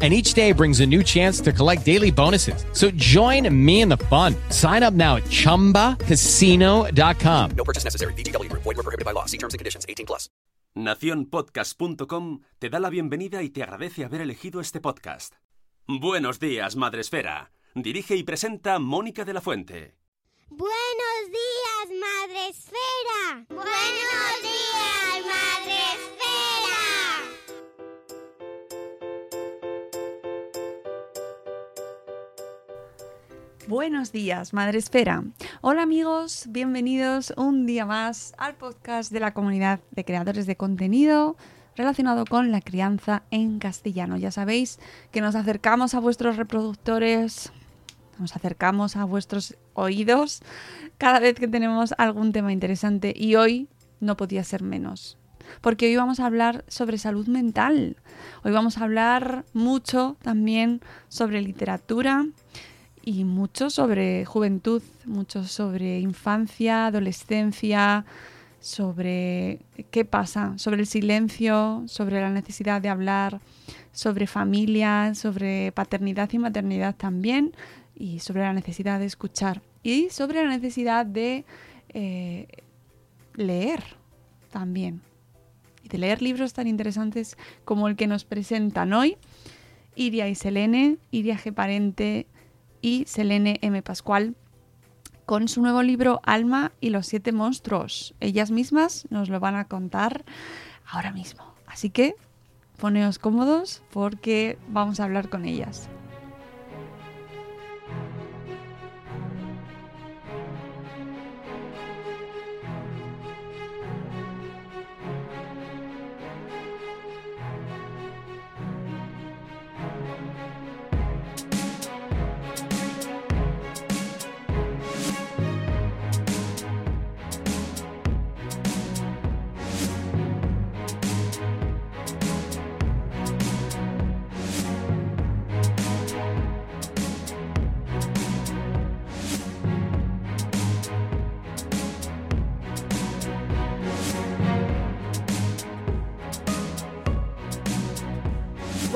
And each day brings a new chance to collect daily bonuses. So join me in the fun. Sign up now at chumbacasino.com. No purchase necessary. VGW Group. Void were prohibited by law. See terms and conditions. 18 plus. Naciónpodcast.com te da la bienvenida y te agradece haber elegido este podcast. Buenos días, Madresfera. Dirige y presenta Mónica de la Fuente. Buenos días, Madre Esfera. Buenos días, Madre Buenos días, Madre Esfera. Hola amigos, bienvenidos un día más al podcast de la comunidad de creadores de contenido relacionado con la crianza en castellano. Ya sabéis que nos acercamos a vuestros reproductores, nos acercamos a vuestros oídos cada vez que tenemos algún tema interesante y hoy no podía ser menos. Porque hoy vamos a hablar sobre salud mental. Hoy vamos a hablar mucho también sobre literatura y mucho sobre juventud, mucho sobre infancia, adolescencia, sobre qué pasa, sobre el silencio, sobre la necesidad de hablar, sobre familia, sobre paternidad y maternidad también, y sobre la necesidad de escuchar, y sobre la necesidad de eh, leer también, y de leer libros tan interesantes como el que nos presentan hoy Iria y Selene, Iria G. Parente, y Selene M. Pascual con su nuevo libro Alma y los siete monstruos. Ellas mismas nos lo van a contar ahora mismo. Así que poneos cómodos porque vamos a hablar con ellas.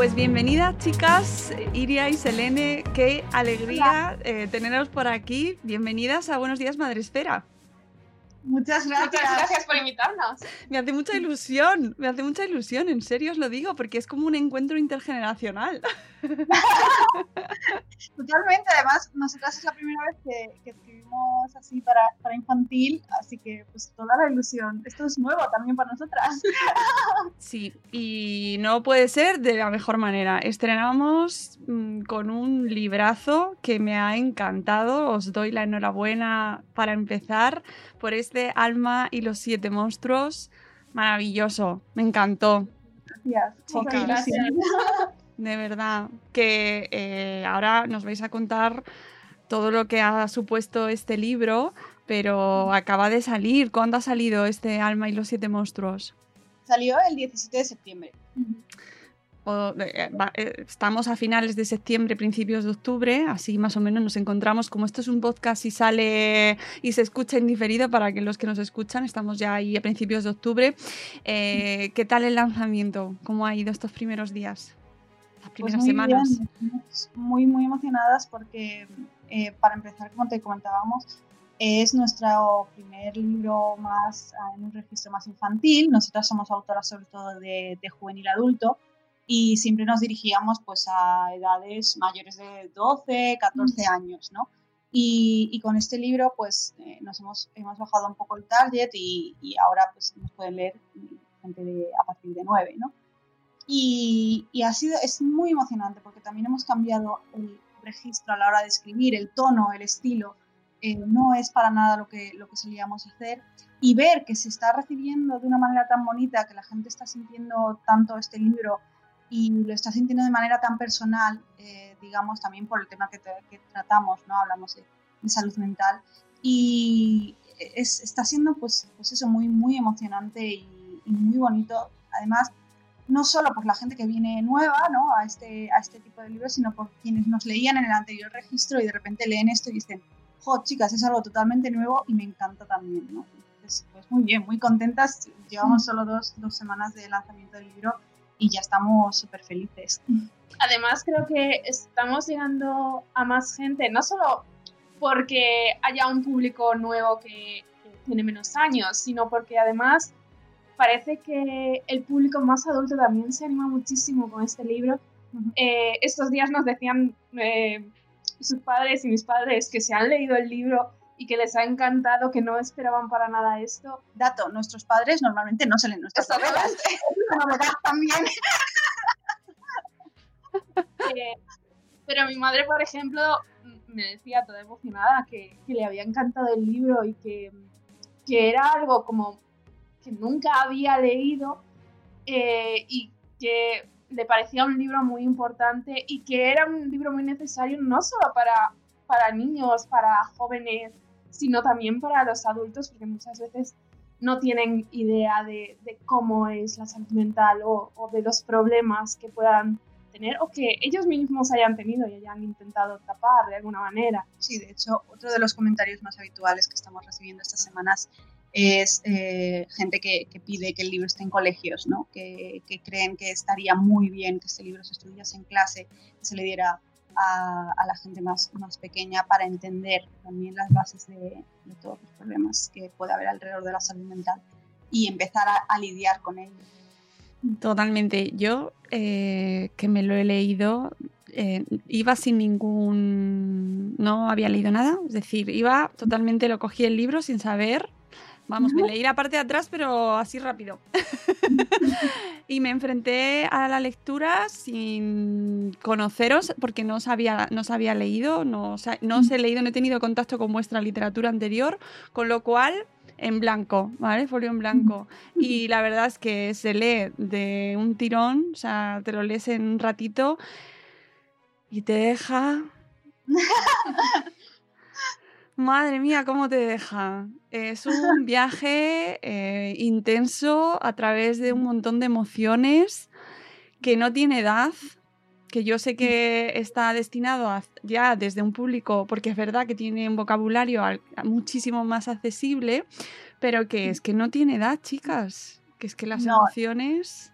Pues bienvenidas chicas, Iria y Selene, qué alegría eh, teneros por aquí. Bienvenidas a Buenos Días Madresfera. Muchas gracias. Muchas gracias por invitarnos. Me hace mucha ilusión, me hace mucha ilusión, en serio os lo digo, porque es como un encuentro intergeneracional. Totalmente, además, nosotras es la primera vez que, que escribimos así para, para, infantil, así que pues toda la ilusión. Esto es nuevo también para nosotras. Sí, y no puede ser de la mejor manera. Estrenamos mmm, con un librazo que me ha encantado, os doy la enhorabuena para empezar por este Alma y los siete monstruos. Maravilloso, me encantó. Gracias. Chicas, gracias. De verdad, que eh, ahora nos vais a contar todo lo que ha supuesto este libro, pero acaba de salir. ¿Cuándo ha salido este Alma y los siete monstruos? Salió el 17 de septiembre. O, eh, va- eh, estamos a finales de septiembre, principios de octubre, así más o menos nos encontramos. Como esto es un podcast y sale y se escucha en diferido para que los que nos escuchan, estamos ya ahí a principios de octubre. Eh, ¿Qué tal el lanzamiento? ¿Cómo ha ido estos primeros días? Las Pues primeras muy semanas. bien, muy, muy emocionadas porque, eh, para empezar, como te comentábamos, es nuestro primer libro más en un registro más infantil. Nosotras somos autoras sobre todo de, de juvenil adulto y siempre nos dirigíamos pues a edades mayores de 12, 14 años, ¿no? Y, y con este libro pues eh, nos hemos, hemos bajado un poco el target y, y ahora pues nos pueden leer gente de, a partir de 9, ¿no? Y, y ha sido, es muy emocionante porque también hemos cambiado el registro a la hora de escribir, el tono, el estilo. eh, no es para nada lo que, lo que solíamos hacer. Y ver que se está recibiendo de una manera tan bonita, que la gente está sintiendo tanto este libro y lo está sintiendo de manera tan personal, eh, digamos, también por el tema que, te- que tratamos, ¿no? Hablamos de, de salud mental. Y es- está siendo, pues, pues eso, muy, muy emocionante y, y muy bonito. Además, no solo por la gente que viene nueva ¿no? a, este, a este tipo de libros, sino por quienes nos leían en el anterior registro y de repente leen esto y dicen, jo, chicas, es algo totalmente nuevo y me encanta también. ¿no? Entonces, pues muy bien, muy contentas. Llevamos solo dos, dos semanas de lanzamiento del libro y ya estamos súper felices. Además, creo que estamos llegando a más gente, no solo porque haya un público nuevo que, que tiene menos años, sino porque además parece que el público más adulto también se anima muchísimo con este libro. Eh, estos días nos decían eh, sus padres y mis padres que se han leído el libro y que les ha encantado, que no esperaban para nada esto. Dato, nuestros padres normalmente no se leen nuestras Eso, novelas. Novedad también. Eh, pero mi madre, por ejemplo, me decía toda emocionada que, que le había encantado el libro y que, que era algo como que nunca había leído eh, y que le parecía un libro muy importante y que era un libro muy necesario no solo para, para niños, para jóvenes, sino también para los adultos, porque muchas veces no tienen idea de, de cómo es la salud mental o, o de los problemas que puedan tener o que ellos mismos hayan tenido y hayan intentado tapar de alguna manera. Sí, de hecho, otro de los comentarios más habituales que estamos recibiendo estas semanas es eh, gente que, que pide que el libro esté en colegios, ¿no? que, que creen que estaría muy bien que este libro se estudiase en clase, que se le diera a, a la gente más, más pequeña para entender también las bases de, de todos los problemas que puede haber alrededor de la salud mental y empezar a, a lidiar con ellos. Totalmente. Yo, eh, que me lo he leído, eh, iba sin ningún... No había leído nada. Es decir, iba totalmente, lo cogí el libro sin saber. Vamos, me leí la parte de atrás, pero así rápido. y me enfrenté a la lectura sin conoceros, porque no os había, no os había leído, no, os ha- no os he leído, no he tenido contacto con vuestra literatura anterior, con lo cual en blanco, ¿vale? Folio en blanco. Y la verdad es que se lee de un tirón, o sea, te lo lees en un ratito y te deja... Madre mía, ¿cómo te deja? Es un viaje eh, intenso a través de un montón de emociones que no tiene edad, que yo sé que está destinado a, ya desde un público, porque es verdad que tiene un vocabulario muchísimo más accesible, pero que es que no tiene edad, chicas. Que es que las No. emociones...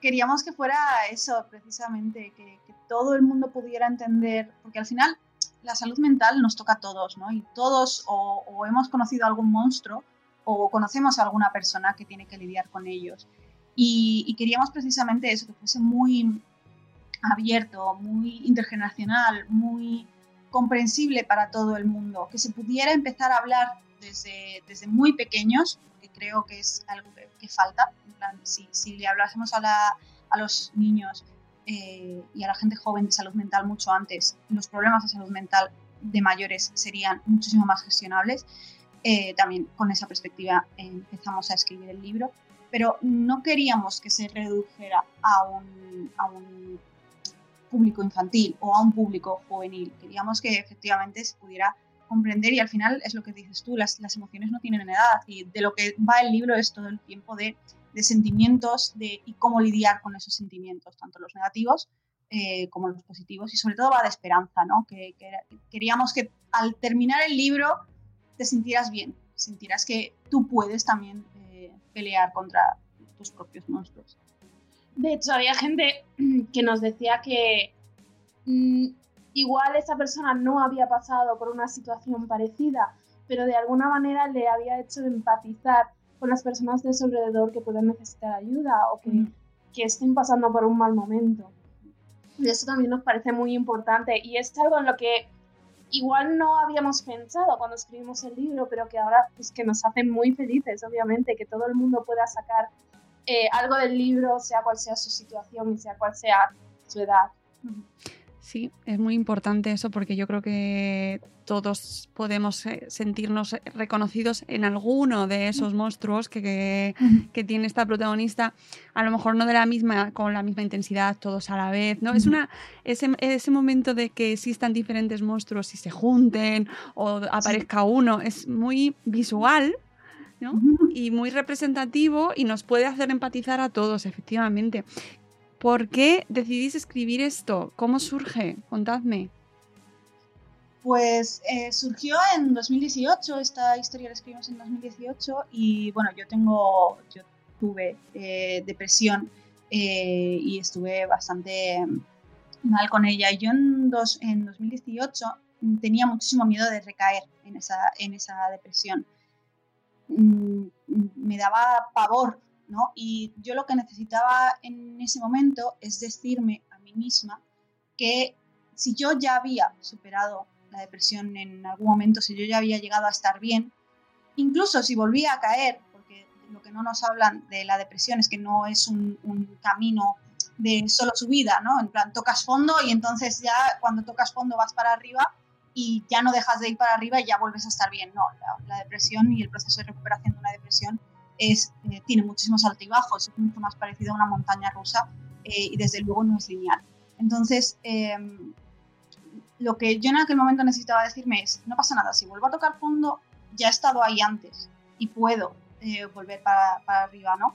queríamos que fuera eso, precisamente, que, que todo el mundo pudiera entender, porque al final la salud mental nos toca a todos, ¿no? Y todos o, o hemos conocido a algún monstruo o conocemos a alguna persona que tiene que lidiar con ellos. Y, y queríamos precisamente eso, que fuese muy abierto, muy intergeneracional, muy comprensible para todo el mundo, que se pudiera empezar a hablar desde, desde muy pequeños, que creo que es algo que, que falta. Plan, si, si le hablásemos a, la- a los niños eh, y a la gente joven de salud mental mucho antes, los problemas de salud mental de mayores serían muchísimo más gestionables. Eh, también con esa perspectiva eh, empezamos a escribir el libro, pero no queríamos que se redujera a un, a un público infantil o a un público juvenil. Queríamos que efectivamente se pudiera comprender y al final es lo que dices tú, las, las emociones no tienen edad y de lo que va el libro es todo el tiempo de, de sentimientos de, y cómo lidiar con esos sentimientos, tanto los negativos eh, como los positivos y sobre todo va de esperanza, ¿no? Que, que queríamos que al terminar el libro te sintieras bien, sentirás que tú puedes también eh, pelear contra tus propios monstruos. De hecho, había gente que nos decía que mm, igual esa persona no había pasado por una situación parecida, pero de alguna manera le había hecho empatizar con las personas de su alrededor que pueden necesitar ayuda o que, que estén pasando por un mal momento. Y eso también nos parece muy importante y es algo en lo que igual no habíamos pensado cuando escribimos el libro, pero que ahora pues, que nos hace muy felices, obviamente, que todo el mundo pueda sacar eh, algo del libro, sea cual sea su situación y sea cual sea su edad. Sí, es muy importante eso porque yo creo que todos podemos eh, sentirnos reconocidos en alguno de esos monstruos que, que, tiene esta protagonista, a lo mejor no de la misma, con la misma intensidad, todos a la vez, ¿no? Es una ese, ese momento de que existan diferentes monstruos y se junten o aparezca uno, es muy visual, ¿no? Y muy representativo y nos puede hacer empatizar a todos, efectivamente. ¿Por qué decidís escribir esto? ¿Cómo surge? Contadme. Pues eh, surgió en 2018, esta historia la escribimos en 2018 y bueno, yo tengo, yo tuve eh, depresión eh, y estuve bastante mal con ella. Y yo en, dos, en 2018 tenía muchísimo miedo de recaer en esa, en esa depresión. Mm, me daba pavor y yo lo que necesitaba en ese momento es decirme a mí misma que si yo ya había superado la depresión en algún momento, si yo ya había llegado a estar bien, incluso si volvía a caer, porque lo que no nos hablan de la depresión es que no es un, camino de solo subida, ¿no? En plan, tocas fondo y entonces ya cuando tocas fondo vas para arriba y ya no dejas de ir para arriba y ya vuelves a estar bien. No, la depresión y el proceso de recuperación de una depresión es, eh, tiene muchísimos altibajos, es mucho más parecido a una montaña rusa eh, y desde luego no es lineal. Entonces, em, lo que yo en aquel momento necesitaba decirme es, no pasa nada, si vuelvo a tocar fondo, ya he estado ahí antes y puedo eh, volver para, para, arriba, ¿no?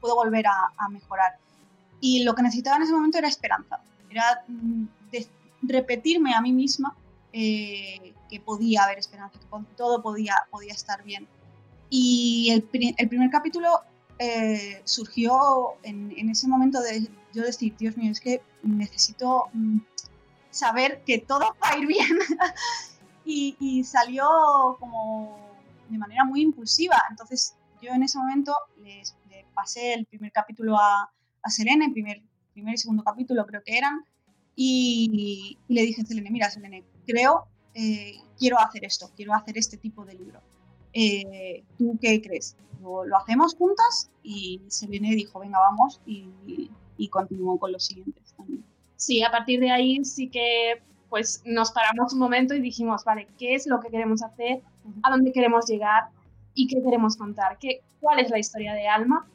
Puedo volver a, a, mejorar. Y lo que necesitaba en ese momento era esperanza, era mm, repetirme a mí misma que podía haber esperanza, que todo podía, podía estar bien. Y el, el primer capítulo eh, surgió en, en, ese momento de yo decir, Dios mío, es que necesito mm, saber que todo va a ir bien. y, y, salió como de manera muy impulsiva. Entonces yo en ese momento les, le pasé el primer capítulo a, a Selene, el primer, primer y segundo capítulo creo que eran, y, y le dije a Selene, mira Selene, creo, eh, quiero hacer esto, quiero hacer este tipo de libro. Eh, ¿Tú qué crees? ¿Lo, hacemos juntas? Y Selene dijo, venga, vamos, y, y, continuó con los siguientes también. Sí, a partir de ahí sí que pues nos paramos un momento y dijimos, vale, ¿qué es lo que queremos hacer? ¿A dónde queremos llegar? ¿Y qué queremos contar? ¿Qué, ¿Cuál es la historia de Alma?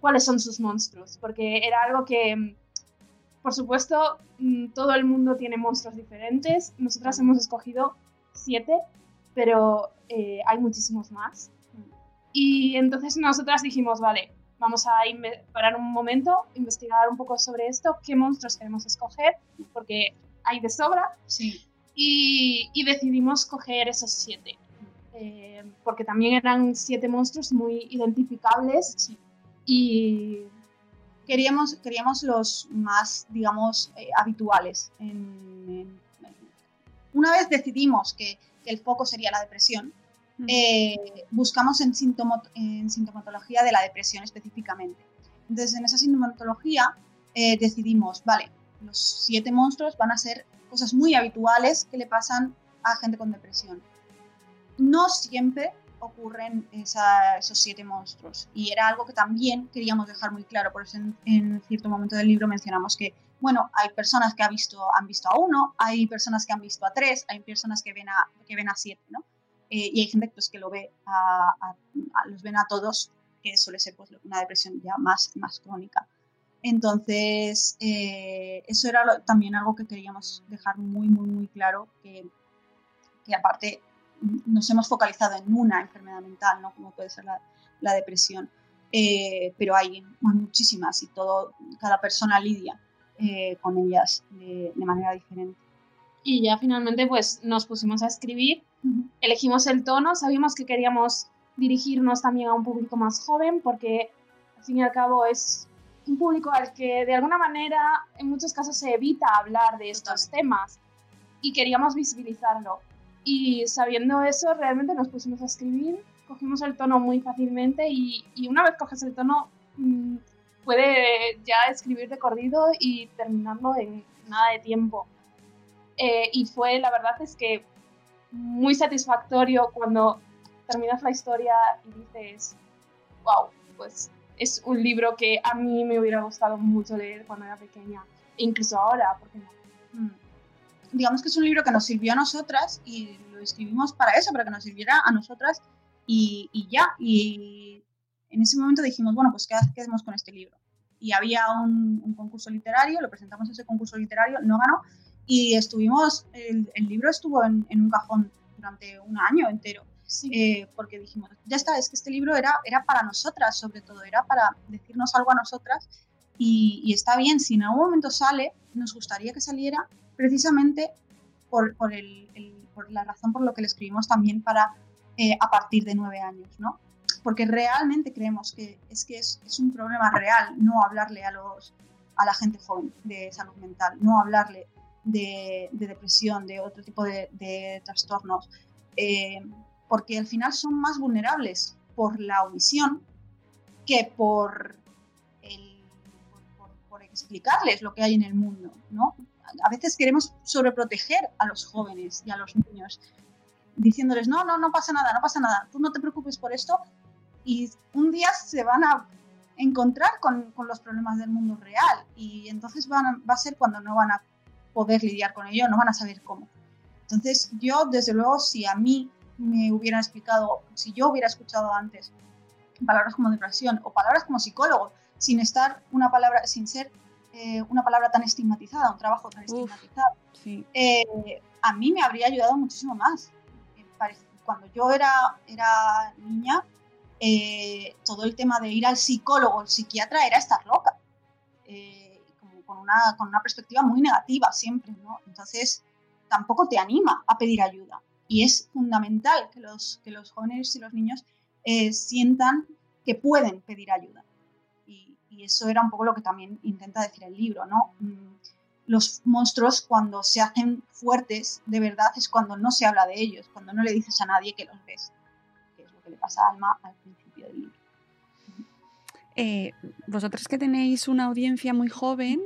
¿Cuáles son sus monstruos? Porque era algo que, por supuesto, mm, todo el mundo tiene monstruos diferentes. Nosotras hemos escogido siete, pero eh, hay muchísimos más. Y entonces nosotras dijimos, vale, vamos a parar un momento, investigar un poco sobre esto, qué monstruos queremos escoger, porque hay de sobra. Sí. Y, y decidimos coger esos siete. Eh, porque también eran siete monstruos muy identificables. Sí. Y queríamos, queríamos los más, digamos, eh, habituales. En, en, una vez decidimos que el foco sería la depresión, eh, buscamos en, en, sintomatología de la depresión específicamente. Entonces, en esa sintomatología eh, decidimos, vale, los siete monstruos van a ser cosas muy habituales que le pasan a gente con depresión. No siempre ocurren esos siete monstruos y era algo que también queríamos dejar muy claro, por eso en, en cierto momento del libro mencionamos que bueno, hay personas que ha visto, han visto a uno, hay personas que han visto a tres, hay personas que ven a, que ven a siete, ¿no? Eh, y hay gente pues, que lo ve a, a, los ven a todos, que suele ser pues, una depresión ya más, más crónica. Entonces, eh, eso era lo, también algo que queríamos dejar muy, muy, muy claro, que, que aparte nos hemos focalizado en una enfermedad mental, ¿no? como puede ser la, la depresión. Eh, pero hay muchísimas y todo, cada persona lidia eh, con ellas de, de, manera diferente. Y ya finalmente pues nos pusimos a escribir, uh -huh. elegimos el tono, sabíamos que queríamos dirigirnos también a un público más joven porque al fin y al cabo es un público al que de alguna manera en muchos casos se evita hablar de estos temas y queríamos visibilizarlo. Y sabiendo eso, realmente nos pusimos a escribir, cogimos el tono muy fácilmente y, y una vez coges el tono, mmm, puede ya escribir de corrido y terminarlo en nada de tiempo. Eh, y fue, la verdad es que muy satisfactorio cuando terminas la historia y dices, wow, pues es un libro que a mí me hubiera gustado mucho leer cuando era pequeña, e incluso ahora, ¿por qué no? Mm. Digamos que es un libro que nos sirvió a nosotras y lo escribimos para eso, para que nos sirviera a nosotras y, y ya. Y en ese momento dijimos, bueno, pues ¿qué, qué hacemos con este libro? Y había un, un, concurso literario, lo presentamos a ese concurso literario, no ganó, y estuvimos, el, el libro estuvo en, en, un cajón durante un año entero. Sí. Eh, porque dijimos, ya está, es que este libro era, era para nosotras, sobre todo, era para decirnos algo a nosotras. Y, y está bien, si en algún momento sale, nos gustaría que saliera precisamente por, por, el, por la razón por lo que le escribimos también para eh, a partir de nueve años, ¿no? Porque realmente creemos que es que es, es un problema real no hablarle a, los, a la gente joven de salud mental, no hablarle de, de depresión, de otro tipo de, trastornos. Eh, porque al final son más vulnerables por la omisión que por, por, por, explicarles lo que hay en el mundo, ¿no? A veces queremos sobreproteger a los jóvenes y a los niños, diciéndoles, no, no, no pasa nada, no pasa nada, tú no te preocupes por esto, y un día se van a encontrar con, con los problemas del mundo real, y entonces van va a ser cuando no van a poder lidiar con ello, no van a saber cómo. Entonces yo, desde luego, si a mí me hubieran explicado, si yo hubiera escuchado antes palabras como depresión o palabras como psicólogo, sin estar una palabra, sin ser eh, una palabra tan estigmatizada, un trabajo tan Uf, estigmatizado, sí. eh, a mí me habría ayudado muchísimo más. Cuando yo era, era niña, eh, todo el tema de ir al psicólogo, el psiquiatra, era estar loca. Eh, como con, una, con una perspectiva muy negativa siempre, ¿no? Entonces, tampoco te anima a pedir ayuda y es fundamental que los, que los jóvenes y los niños eh, sientan que pueden pedir ayuda. Y, eso era un poco lo que también intenta decir el libro, ¿no? Mm, los monstruos cuando se hacen fuertes de verdad es cuando no se habla de ellos, cuando no le dices a nadie que los ves, que es lo que le pasa a Alma al principio del libro. Eh, vosotros que tenéis una audiencia muy joven,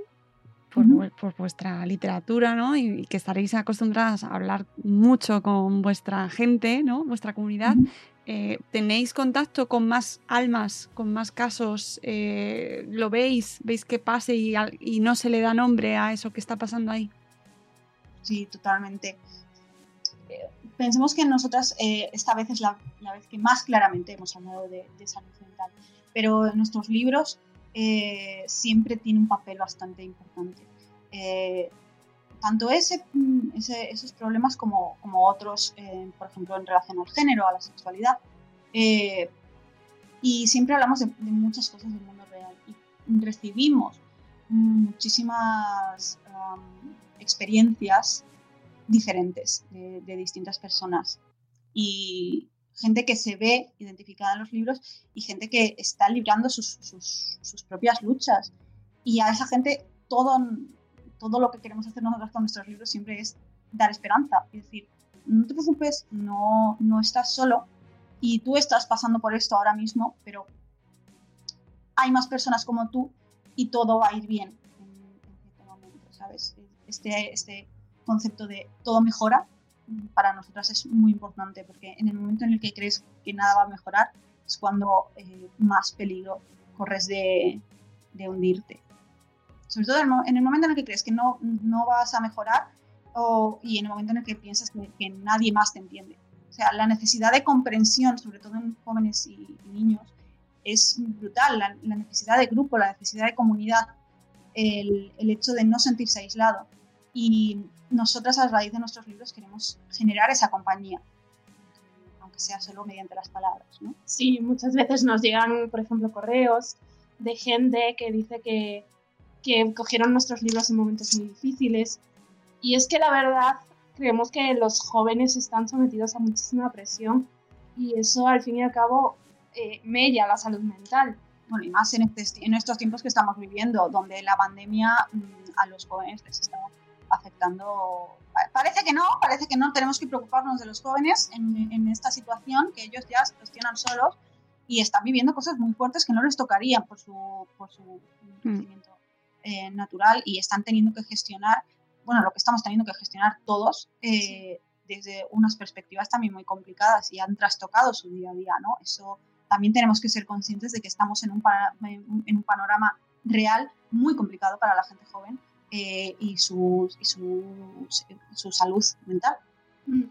por, uh -huh. por, vuestra literatura, ¿no? Y, y, que estaréis acostumbradas a hablar mucho con vuestra gente, ¿no? Vuestra comunidad. Uh -huh. Eh, ¿Tenéis contacto con más almas, con más casos? Eh, ¿Lo veis? ¿Veis que pase y, no se le da nombre a eso que está pasando ahí? Sí, totalmente. Eh, pensemos que nosotras esta vez es la, vez que más claramente hemos hablado de, de salud mental, pero en nuestros libros siempre tiene un papel bastante importante. Tanto mm, esos problemas como, otros, eh, por ejemplo, en relación al género, a la sexualidad. Eh, y siempre hablamos de, muchas cosas del mundo real y recibimos muchísimas experiencias diferentes de, distintas personas. Y, gente que se ve identificada en los libros y gente que está librando sus, sus propias luchas. Y a esa gente todo, todo lo que queremos hacer nosotros con nuestros libros siempre es dar esperanza. Es decir, no te preocupes, no, no estás solo y tú estás pasando por esto ahora mismo, pero hay más personas como tú y todo va a ir bien en, en este momento, ¿sabes? Este, este concepto de todo mejora para nosotras es muy importante porque en el momento en el que crees que nada va a mejorar es cuando eh, más peligro corres de, de, hundirte. Sobre todo en el momento en el que crees que no, no vas a mejorar o, y en el momento en el que piensas que, que, nadie más te entiende. O sea, la necesidad de comprensión, sobre todo en jóvenes y, y niños, es brutal. La, la, necesidad de grupo, la necesidad de comunidad, el, el hecho de no sentirse aislado. Y nosotras a raíz de nuestros libros queremos generar esa compañía sea solo mediante las palabras, ¿no? Sí, muchas veces nos llegan, por ejemplo, correos de gente que dice que, que cogieron nuestros libros en momentos muy difíciles. Y es que la verdad, creemos que los jóvenes están sometidos a muchísima presión y eso al fin y al cabo eh, mella la salud mental. Bueno, y más en, este- en estos tiempos que estamos viviendo, donde la pandemia mm, a los jóvenes les está afectando. Pa- Parece que no, parece que no tenemos que preocuparnos de los jóvenes en, en esta situación, que ellos ya se gestionan solos y están viviendo cosas muy fuertes que no les tocarían por su, por su crecimiento eh, natural y están teniendo que gestionar, bueno, lo que estamos teniendo que gestionar todos eh, desde unas perspectivas también muy complicadas y han trastocado su día a día, ¿no? Eso también tenemos que ser conscientes de que estamos en un, en un panorama real muy complicado para la gente joven eh, y, su, y su, su salud mental. Mm.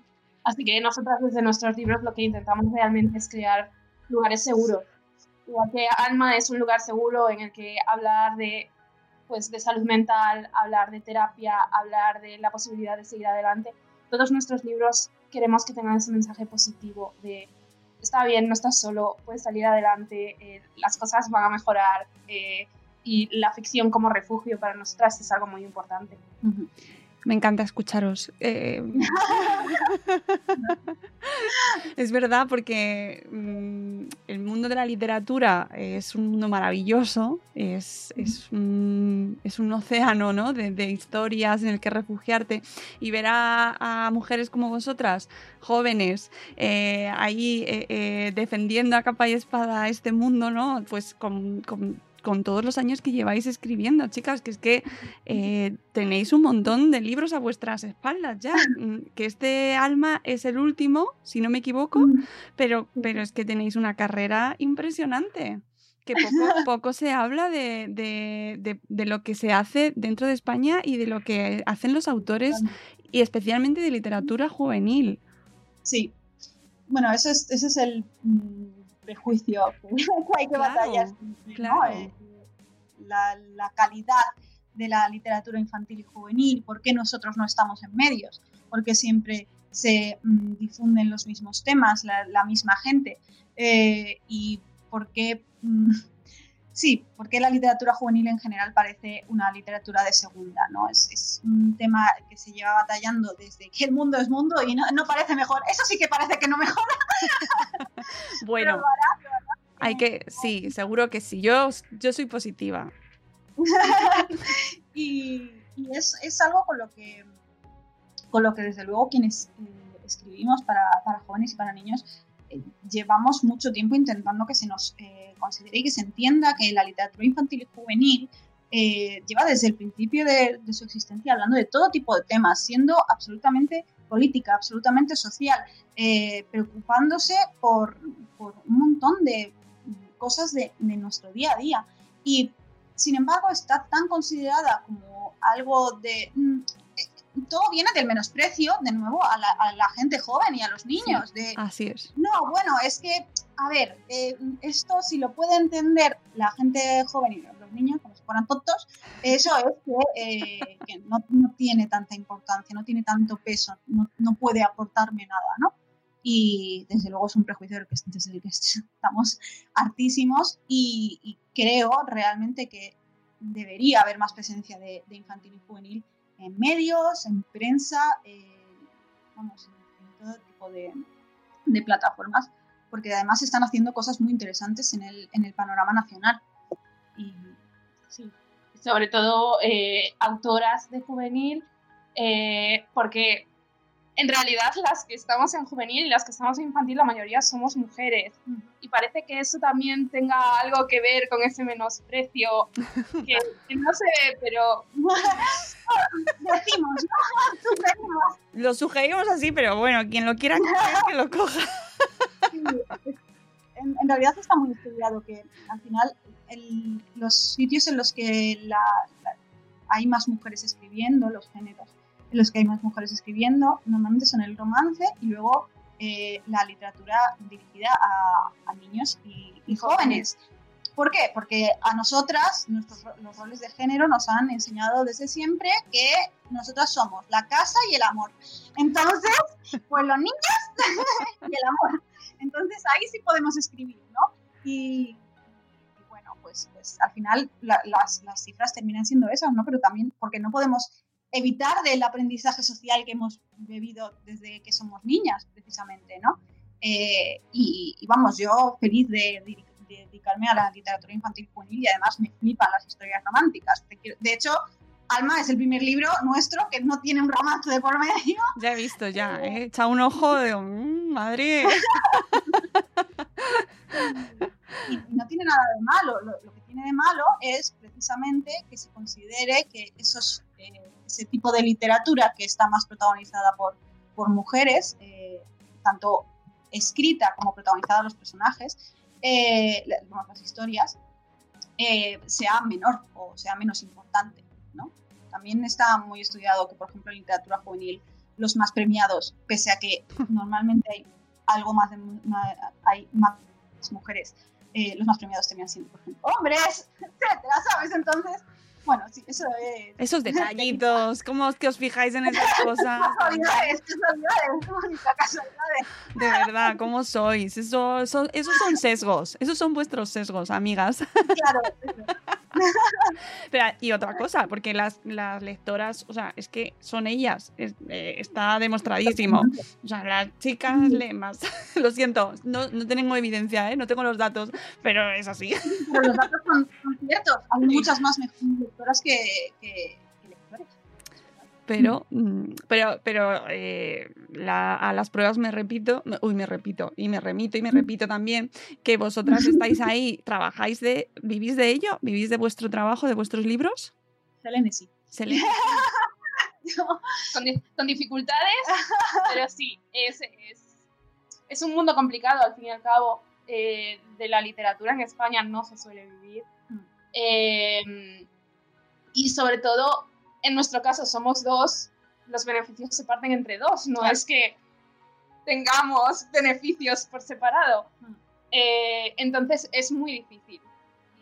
Así que nosotras desde nuestros libros lo que intentamos realmente es crear lugares seguros. Igual que Alma es un lugar seguro en el que hablar de, pues, de salud mental, hablar de terapia, hablar de la posibilidad de seguir adelante. Todos nuestros libros queremos que tengan ese mensaje positivo de está bien, no estás solo, puedes salir adelante, eh, las cosas van a mejorar eh, y la ficción como refugio para nosotras es algo muy importante. Me encanta escucharos. Eh, es verdad porque mm, el mundo de la literatura es un mundo maravilloso, es, es, un, es un océano ¿no? de, de historias en el que refugiarte y ver a, a mujeres como vosotras, jóvenes, eh, ahí eh, eh, defendiendo a capa y espada este mundo, ¿no? pues con, con con todos los años que lleváis escribiendo, chicas, que es que eh, tenéis un montón de libros a vuestras espaldas ya, mm, que este Alma es el último, si no me equivoco, pero, pero es que tenéis una carrera impresionante, que poco, poco se habla de, de, de, de lo que se hace dentro de España y de lo que hacen los autores, y especialmente de literatura juvenil. Sí, bueno, eso es, ese es el mm, prejuicio que hay que Claro, batallar siempre, ¿no? claro. La, la calidad de la literatura infantil y juvenil, por qué nosotros no estamos en medios, por qué siempre se mm, difunden los mismos temas, la, la misma gente, eh, y por qué, mm, sí, por qué la literatura juvenil en general parece una literatura de segunda, ¿no? Es, es un tema que se lleva batallando desde que el mundo es mundo y no, no parece mejor. Eso sí que parece que no mejora. Bueno, Pero hay que, sí, seguro que sí, yo, yo soy positiva. y, y es, es algo con lo que con lo que desde luego quienes eh, escribimos para, para jóvenes y para niños eh, llevamos mucho tiempo intentando que se nos eh, considere y que se entienda que la literatura infantil y juvenil lleva desde el principio de, de su existencia hablando de todo tipo de temas, siendo absolutamente política, absolutamente social, eh, preocupándose por, por un montón de cosas de, de nuestro día a día. Y sin embargo está tan considerada como algo de... mm, eh, todo viene del menosprecio, de nuevo, a la, a la gente joven y a los niños. De, Así es. no, bueno, es que, a ver, eh, esto si lo puede entender la gente joven y los niños, como si fueran tontos, eso es que, eh, que no, no tiene tanta importancia, no tiene tanto peso, no, no puede aportarme nada, ¿no? Y desde luego es un prejuicio que, desde el que estamos hartísimos y, creo realmente que debería haber más presencia de, infantil y juvenil en medios, en prensa, eh, vamos, en, todo tipo de, de plataformas, porque además están haciendo cosas muy interesantes en el, en el panorama nacional. Y Sí, sobre todo eh, autoras de juvenil, eh, porque en realidad las que estamos en juvenil y las que estamos en infantil, la mayoría somos mujeres. Y parece que eso también tenga algo que ver con ese menosprecio, que, que no se ve, pero decimos, ¿no? Sugerimos. Lo sugerimos así, pero bueno, quien lo quiera que lo coja. Sí, en, en realidad está muy estudiado que al final el- los sitios en los que la- la- hay más mujeres escribiendo, los géneros los que hay más mujeres escribiendo, normalmente son el romance y luego eh, la literatura dirigida a, niños y, jóvenes. ¿Por qué? Porque a nosotras, nuestros ro- los roles de género nos han enseñado desde siempre que nosotras somos la casa y el amor. Entonces, pues los niños y el amor. Entonces ahí sí podemos escribir, ¿no? Y, y bueno, pues, pues al final la- las, las cifras terminan siendo esas, ¿no? Pero también porque no podemos evitar del aprendizaje social que hemos bebido desde que somos niñas, precisamente, ¿no? Eh, y, y vamos, yo feliz de, de- de dedicarme a la literatura infantil juvenil y además me flipan las historias románticas. De hecho, Alma es el primer libro nuestro que no tiene un romance de por medio. Ya he visto, ya. He echado un ojo de. "Mm, madre. y y no tiene nada de malo. Lo, lo que tiene de malo es precisamente que se considere que esos, eh, ese tipo de literatura que está más protagonizada por, por mujeres, eh, tanto escrita como protagonizada los personajes, eh, las historias, eh, sea menor o sea menos importante. ¿no? También está muy estudiado que, por ejemplo, en literatura juvenil, los más premiados, pese a que normalmente hay algo más de hay más mujeres, eh, los más premiados terminan siendo, por ejemplo, hombres, etcétera, ¿sabes? Entonces, bueno, sí, eso es. Esos detallitos, ¿cómo es que os fijáis en esas cosas? Casualidades, casualidades. De verdad, ¿cómo sois? Eso, eso- esos son sesgos, esos son vuestros sesgos, amigas. Claro. Pero, y otra cosa, porque las, las lectoras, o sea, es que son ellas, es- eh, está demostradísimo. O sea, las chicas leen más. Lo siento, no, no tengo evidencia, ¿eh? no tengo los datos, pero es así. Pero los datos son, son ciertos. Hay muchas más lectoras que, que, que lectores. Pero, mm, pero, pero eh, la- a las pruebas me repito, uy, me repito, y me remito y me repito también, que vosotras estáis ahí, trabajáis de, vivís de ello, vivís de vuestro trabajo, de vuestros libros. Selene sí. Selene. con, di- con dificultades, pero sí, es, es, es un mundo complicado al fin y al cabo. eh, de la literatura en España no se suele vivir. Eh, y sobre todo, en nuestro caso somos dos, los beneficios se parten entre dos, no Claro. es que tengamos beneficios por separado. Mm. Eh, entonces es muy difícil.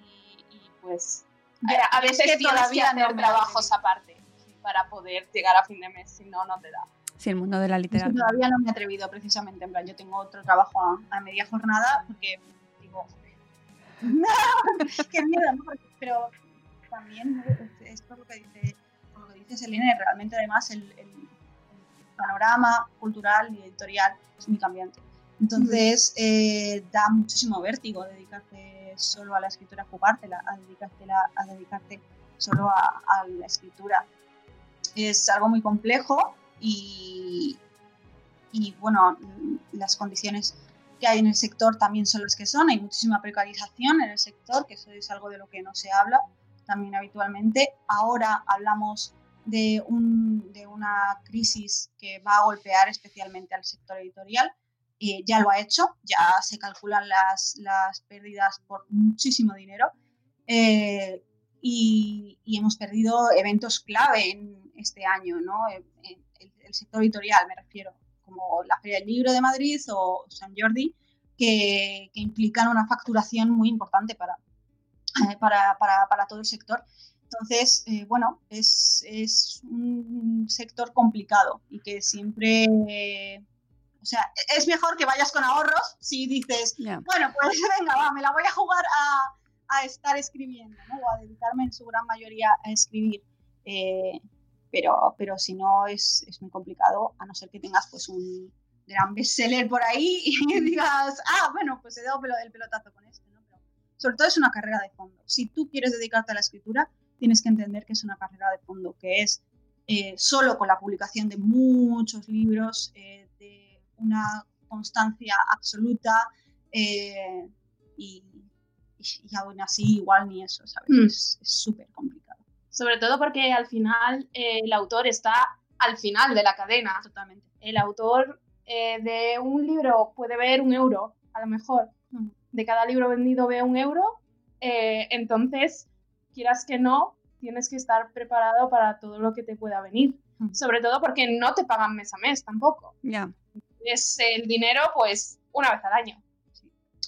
Y, y, pues Ya, a, a es veces que tienes que todavía hacer no trabajos aparte para poder llegar a fin de mes, si no, no te da. Sí, el mundo de la Es que literatura. todavía no me he atrevido precisamente. En plan, yo tengo otro trabajo a, a media jornada porque digo, qué miedo, ¿no? Pero también es, es lo que dice, lo que dice Selene, realmente además el, el- el panorama cultural y editorial es muy cambiante. Entonces eh, da muchísimo vértigo dedicarte solo a la escritura, jugártela, a dedicártela, a dedicarte solo a, a la escritura. Es algo muy complejo y, y bueno, las condiciones que hay en el sector también son las que son. Hay muchísima precarización en el sector, que eso es algo de lo que no se habla también habitualmente. Ahora hablamos de, un, de una crisis que va a golpear especialmente al sector editorial. Eh, ya lo ha hecho, ya se calculan las, las pérdidas por muchísimo dinero. Eh, y, y hemos perdido eventos clave en este año, ¿no? En- en el sector editorial me refiero, como la Feria del Libro de Madrid o San Jordi, que, que implican una facturación muy importante para, eh, para, para, para todo el sector. Entonces, eh, bueno, es, es un sector complicado y que siempre, eh, o sea, es mejor que vayas con ahorros si dices, bueno, pues venga, va, me la voy a jugar a, a estar escribiendo, ¿no? O a dedicarme en su gran mayoría a escribir. Eh, pero, pero si no es, es muy complicado, a no ser que tengas pues un gran bestseller por ahí y digas, ah, bueno, pues he dado el pelotazo con este, ¿no? Pero sobre todo es una carrera de fondo. Si tú quieres dedicarte a la escritura, tienes que entender que es una carrera de fondo, que es eh, solo con la publicación de muchos libros, eh, de una constancia absoluta eh, y, aún así igual ni eso, ¿sabes? Mm. Es súper complicado. Sobre todo porque al final eh, el autor está al final de la cadena. Totalmente. El autor eh, de un libro puede ver un euro, a lo mejor. De cada libro vendido ve un euro. eh, entonces, quieras que no, tienes que estar preparado para todo lo que te pueda venir. Mm. Sobre todo porque no te pagan mes a mes tampoco. Ya. Es el dinero, pues, una vez al año.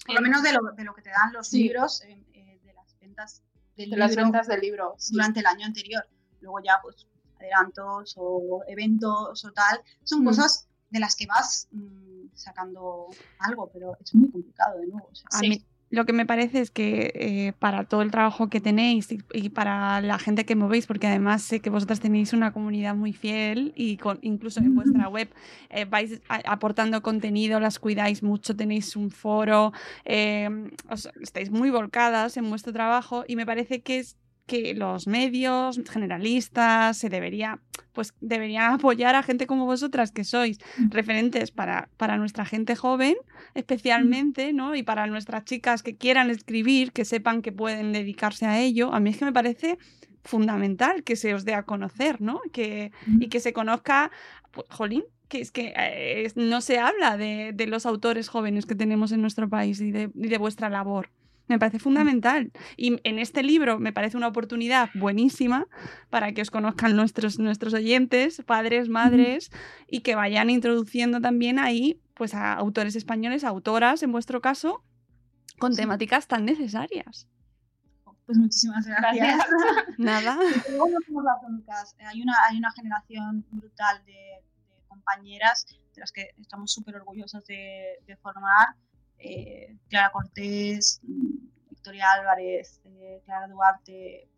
Por lo menos de lo, de lo que te dan los Sí. libros eh, eh, ventas del De las ventas del libro. sí. durante el año anterior. Luego ya, pues, adelantos o eventos o tal, son Mm. cosas de las que vas mm, sacando algo, pero es muy complicado de nuevo. o sea, A sí. mí lo que me parece es que eh, para todo el trabajo que tenéis y, y para la gente que movéis, porque además sé que vosotras tenéis una comunidad muy fiel y con, incluso en vuestra web eh, vais a- aportando contenido, las cuidáis mucho, tenéis un foro, eh, os- estáis muy volcadas en vuestro trabajo y me parece que es que los medios generalistas se debería pues deberían apoyar a gente como vosotras que sois referentes para, para nuestra gente joven especialmente, ¿no? Y para nuestras chicas que quieran escribir, que sepan que pueden dedicarse a ello. A mí es que me parece fundamental que se os dé a conocer, ¿no? Que, y que se conozca, pues, jolín, que es que eh, no se habla de, de los autores jóvenes que tenemos en nuestro país y de, y de vuestra labor. Me parece fundamental. Y en este libro me parece una oportunidad buenísima para que os conozcan nuestros, nuestros oyentes, padres, madres, y que vayan introduciendo también ahí pues a autores españoles, autoras en vuestro caso, con temáticas tan necesarias. Pues muchísimas gracias. Gracias. Nada. Eh, Hay una, hay una generación brutal de, de compañeras de las que estamos súper orgullosos de, de formar. Eh, Clara Cortés, Victoria Álvarez, eh, Clara Duarte,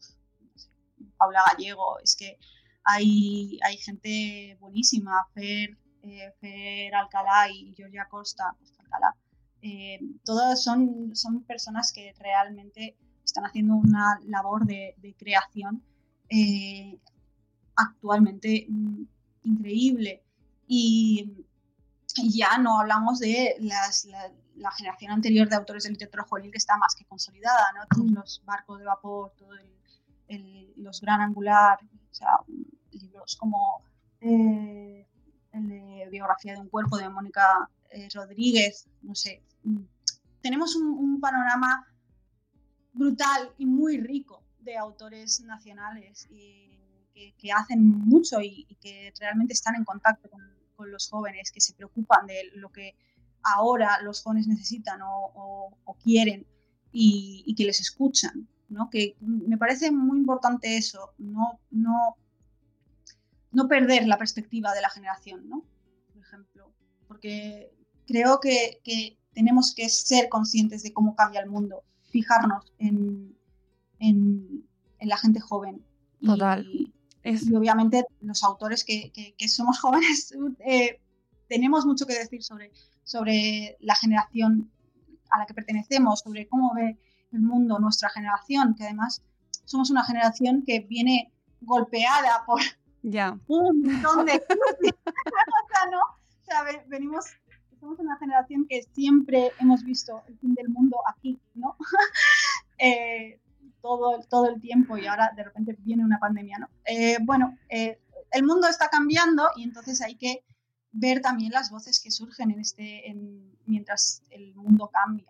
Paula Gallego. Es que hay, hay gente buenísima. Fer, eh, Fer Alcalá y Georgia Costa. pues, Alcalá. Todas son, son personas que realmente están haciendo una labor de, creación actualmente mm, increíble. Y, ya no hablamos de las- la, la generación anterior de autores de literatura juvenil está más que consolidada, ¿no? Los barcos de vapor, todos los gran angular, o sea, libros como eh, el de biografía de un cuerpo de Mónica eh, Rodríguez, no sé. Tenemos un, un panorama brutal y muy rico de autores nacionales y que, que hacen mucho y, y que realmente están en contacto con, con los jóvenes, que se preocupan de lo que ahora los jóvenes necesitan o, o- o quieren y, y que les escuchan. ¿no? Que me parece muy importante eso, no, no, no perder la perspectiva de la generación, ¿no? por ejemplo, porque creo que, que tenemos que ser conscientes de cómo cambia el mundo, fijarnos en, en, en la gente joven. Y- Total. Es, y obviamente los autores que, que- que somos jóvenes eh, tenemos mucho que decir sobre, sobre la generación a la que pertenecemos, sobre cómo ve el mundo nuestra generación, que además somos una generación que viene golpeada por ya. un montón de crisis. o sea, ¿no? O sea, ve- venimos, somos una generación que siempre hemos visto el fin del mundo aquí, ¿no? Eh, todo, todo el tiempo y ahora de repente viene una pandemia, ¿no? Eh, bueno, eh, el mundo está cambiando y entonces hay que ver también las voces que surgen en este, en- mientras el mundo cambia.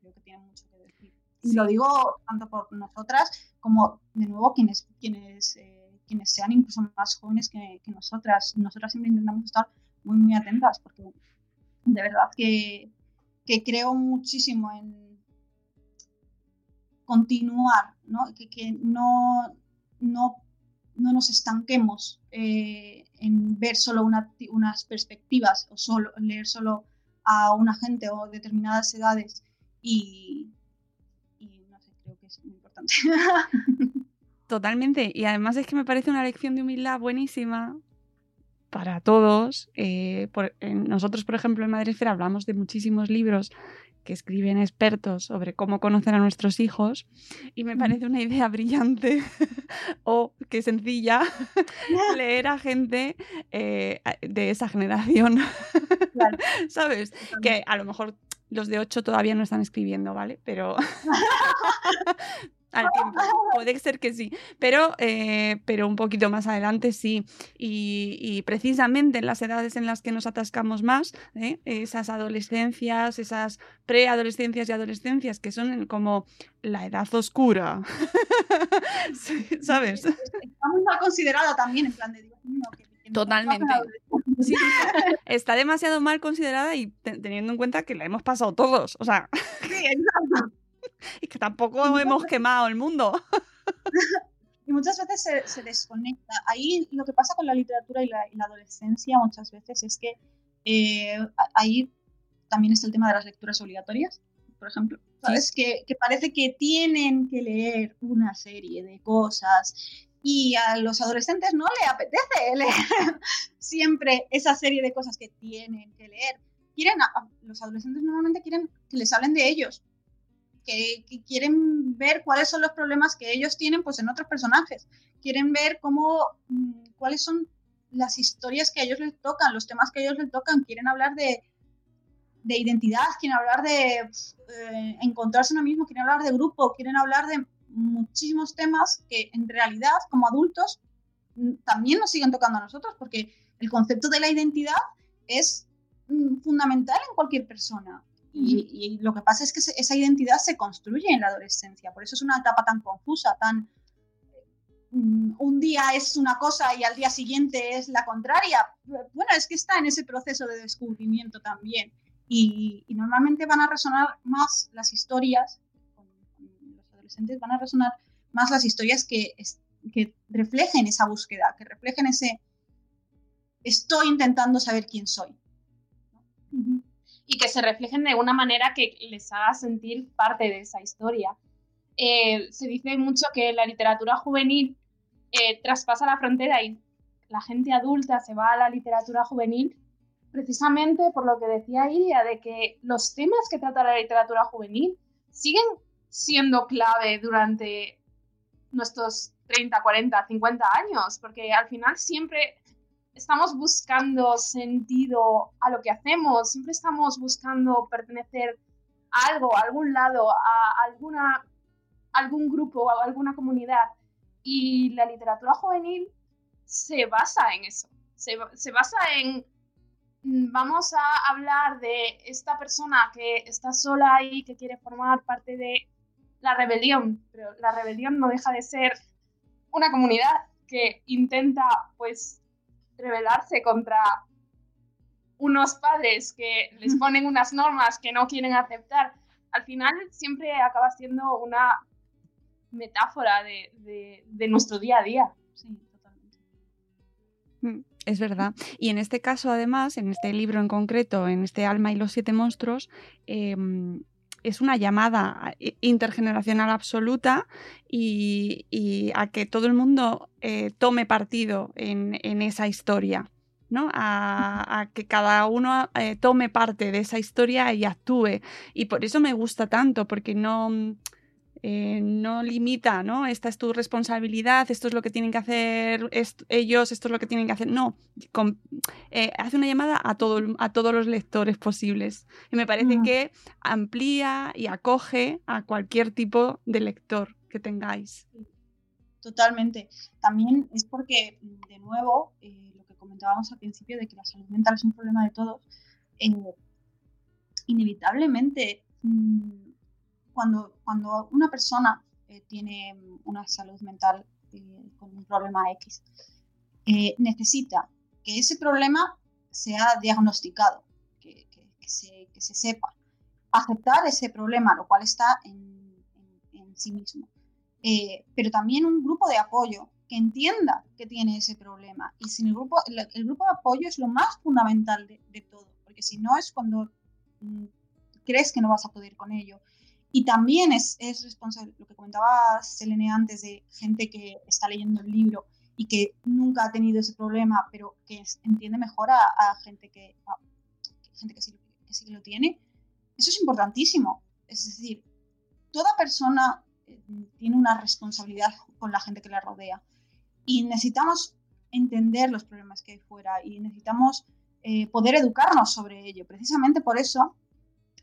Creo que tiene mucho que decir. Y lo digo tanto por nosotras como, de nuevo, quienes, quienes, eh, quienes sean incluso más jóvenes que, que nosotras. Nosotras siempre intentamos estar muy, muy atentas porque de verdad que, que creo muchísimo en continuar, ¿no? Que, que no, no, no nos estanquemos eh, en ver solo una- unas perspectivas o solo leer solo a una gente o determinadas edades y, no sé, creo que es muy importante. Totalmente. Y además es que me parece una lección de humildad buenísima para todos. Eh, nosotros, por ejemplo, en Madresfera hablamos de muchísimos libros que escriben expertos sobre cómo conocer a nuestros hijos y me parece una idea brillante o que sencilla leer a gente eh, de esa generación. Claro. ¿Sabes? Que a lo mejor los de 8 todavía no están escribiendo, ¿vale? Pero al tiempo. Puede ser que sí, pero, eh, pero un poquito más adelante sí. Y, y precisamente en las edades en las que nos atascamos más, ¿eh? esas adolescencias, esas preadolescencias y adolescencias que son como la edad oscura, Sí, ¿sabes? Está muy mal considerada también, en plan de Dios mío, que- Totalmente. Sí, está demasiado mal considerada y te- teniendo en cuenta que la hemos pasado todos. O sea, Sí, exacto. y que tampoco hemos quemado el mundo. y muchas veces se, se, desconecta. Ahí lo que pasa con la literatura y la, y la adolescencia muchas veces es que eh, ahí también está el tema de las lecturas obligatorias, por ejemplo. ¿Sabes? Que, que, parece que tienen que leer una serie de cosas y a los adolescentes no le apetece leer siempre esa serie de cosas que tienen que leer. Quieren, los adolescentes normalmente quieren que les hablen de ellos, que, quieren ver cuáles son los problemas que ellos tienen pues en otros personajes, quieren ver cómo, mm, cuáles son las historias que a ellos les tocan, los temas que a ellos les tocan, quieren hablar de, de identidad, quieren hablar de eh, encontrarse uno mismo, quieren hablar de grupo, quieren hablar de muchísimos temas que en realidad como adultos mm, también nos siguen tocando a nosotros, porque el concepto de la identidad es mm, fundamental en cualquier persona. Y, y, lo que pasa es que esa identidad se construye en la adolescencia, por eso es una etapa tan confusa, tan, Mm, un día es una cosa y al día siguiente es la contraria. Bueno, es que está en ese proceso de descubrimiento también. Y, normalmente van a resonar más las historias, con, los adolescentes van a resonar más las historias que, que reflejen esa búsqueda, que reflejen ese estoy intentando saber quién soy. Y que se reflejen de una manera que les haga sentir parte de esa historia. Eh, se dice mucho que la literatura juvenil eh, traspasa la frontera y la gente adulta se va a la literatura juvenil precisamente por lo que decía Iria, de que los temas que trata la literatura juvenil siguen siendo clave durante nuestros 30, 40, 50 años, porque al final siempre estamos buscando sentido a lo que hacemos, siempre estamos buscando pertenecer a algo, a algún lado, a alguna, algún grupo o a alguna comunidad. Y la literatura juvenil se basa en eso, se, se basa en mm, vamos a hablar de esta persona que está sola y que quiere formar parte de la rebelión, pero la rebelión no deja de ser una comunidad que intenta pues rebelarse contra unos padres que les ponen unas normas que no quieren aceptar. Al final siempre acaba siendo una metáfora de, de, nuestro día a día. Sí, totalmente. Mm, es verdad. Y en este caso, además, en este libro en concreto, en este Alma y los siete monstruos, em, es una llamada intergeneracional absoluta y, a que todo el mundo eh, tome partido en, esa historia. ¿no? A, a que cada uno eh, tome parte de esa historia y actúe. Y por eso me gusta tanto, porque no eh, no limita, ¿no? Esta es tu responsabilidad, esto es lo que tienen que hacer ellos, esto es lo que tienen que hacer. No, eh, hace una llamada a, todo, a todos los lectores posibles. Y me parece mm. que amplía y acoge a cualquier tipo de lector que tengáis. Totalmente. También es porque, de nuevo, eh, lo que comentábamos al principio de que la salud mental es un problema de todos, inevitablemente mm, cuando, cuando una persona eh, tiene una salud mental eh, con un problema X, eh, necesita que ese problema sea diagnosticado, que, que, se, que, se, sepa, aceptar ese problema, lo cual está en, en, sí mismo. pero también un grupo de apoyo que entienda que tiene ese problema. Y sin el grupo, el, el grupo de apoyo es lo más fundamental de, de todo, porque si no es cuando mm, crees que no vas a poder con ello, y también es, es responsable, lo que comentaba Selene antes, de gente que está leyendo el libro y que nunca ha tenido ese problema, pero que entiende mejor a, gente, que, gente que sí, que sí lo tiene. Eso es importantísimo. Es decir, toda persona eh, tiene una responsabilidad con la gente que la rodea. Y necesitamos entender los problemas que hay fuera y necesitamos eh, poder educarnos sobre ello. Precisamente por eso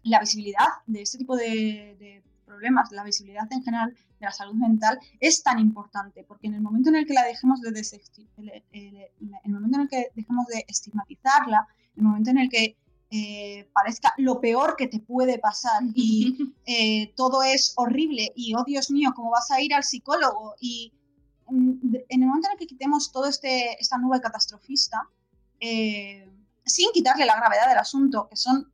la visibilidad de este tipo de, problemas, la visibilidad en general de la salud mental es tan importante, porque en el momento en el que la dejemos de el momento en el que dejemos de estigmatizarla, en el momento en el que eh, parezca lo peor que te puede pasar y eh, todo es horrible y oh Dios mío, ¿cómo vas a ir al psicólogo? Y mm, en el momento en el que quitemos toda este, esta nube catastrofista, eh, sin quitarle la gravedad del asunto, que son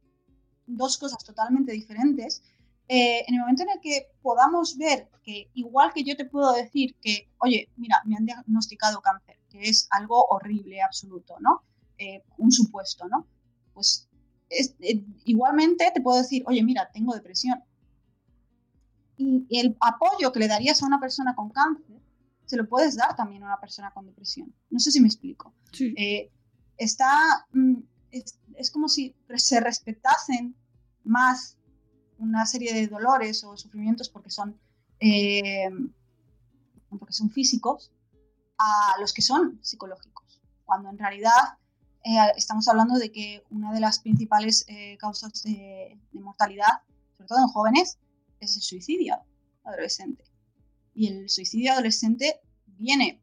dos cosas totalmente diferentes, eh, en el momento en el que podamos ver que igual que yo te puedo decir que, oye, mira, me han diagnosticado cáncer, que es algo horrible, absoluto, ¿no? Eh, un supuesto, ¿no? Pues eh, igualmente te puedo decir, oye, mira, tengo depresión. Y el apoyo que le darías a una persona con cáncer, se lo puedes dar también a una persona con depresión. No sé si me explico. está, mm, es, como si se respetasen más una serie de dolores o sufrimientos porque son, eh, porque son físicos a los que son psicológicos, cuando en realidad eh, estamos hablando de que una de las principales eh, causas de, mortalidad, sobre todo en jóvenes, es el suicidio adolescente. Y el suicidio adolescente viene,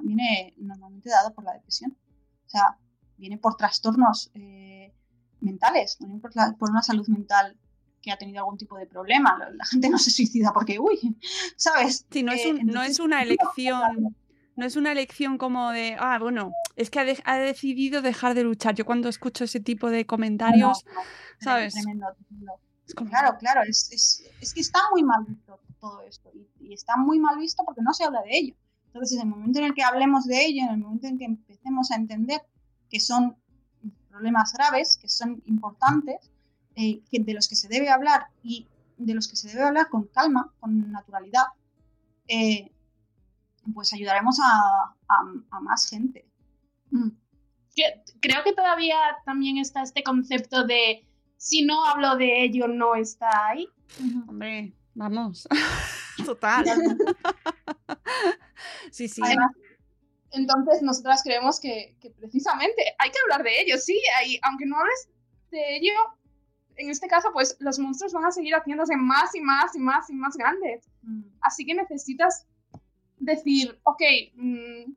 viene normalmente dado por la depresión. O sea, viene por trastornos mentales, por, una salud mental que ha tenido algún tipo de problema. La gente no se suicida porque, uy, ¿sabes? Sí, no es, eh, no es una elección. No es una elección como de, ah, bueno, es que ha, decidido dejar de luchar. Yo cuando escucho ese tipo de comentarios, ¿sabes? Claro, claro, es, que está muy mal visto todo esto y, y, está muy mal visto porque no se habla de ello. Entonces, en el momento en el que hablemos de ello, en el momento en que empecemos a entender que son problemas graves, que son importantes, eh, de los que se debe hablar y de los que se debe hablar con calma, con naturalidad, eh, pues ayudaremos a, más gente. Mm. Creo que todavía también está este concepto de si no hablo de ello, no está ahí. Hombre, vamos. Total. sí, sí. Entonces, nosotras creemos que, precisamente hay que hablar de ello, sí, aunque no hables de ello, en este caso, pues los monstruos van a seguir haciéndose más y más y más y más grandes. Mm. Así que necesitas decir, ok, mm,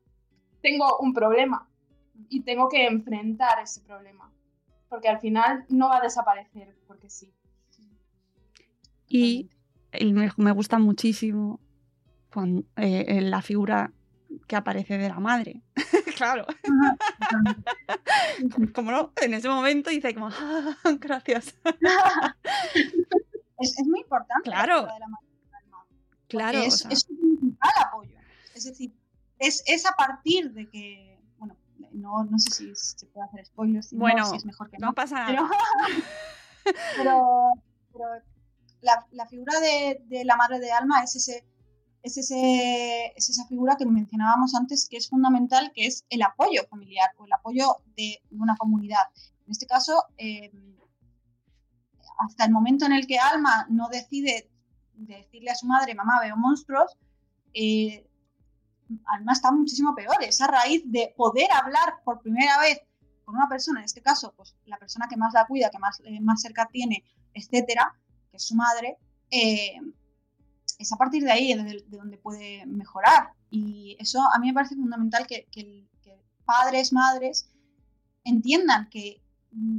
tengo un problema y tengo que enfrentar ese problema, porque al final no va a desaparecer, porque sí. Y me gusta muchísimo eh, la figura que aparece de la madre. claro. como no, en ese momento dice como, ah, gracias. es, muy importante. Claro. La de la madre claro. Es, es, un principal apoyo. Es decir, es, es a partir de que, bueno, no, no sé si se puede hacer spoilers, bueno, si es mejor que no. No pasa nada. Pero, pero, la, la, figura de, de la madre de Alma es ese es, esa figura que mencionábamos antes que es fundamental, que es el apoyo familiar o el apoyo de una comunidad. En este caso, eh, hasta el momento en el que Alma no decide decirle a su madre, mamá, veo monstruos, eh, Alma está muchísimo peor. Es a raíz de poder hablar por primera vez con una persona, en este caso, pues la persona que más la cuida, que más, eh, más cerca tiene, etcétera, que es su madre, es a partir de ahí de, donde puede mejorar. Y eso a mí me parece fundamental que, padres, madres entiendan que mm,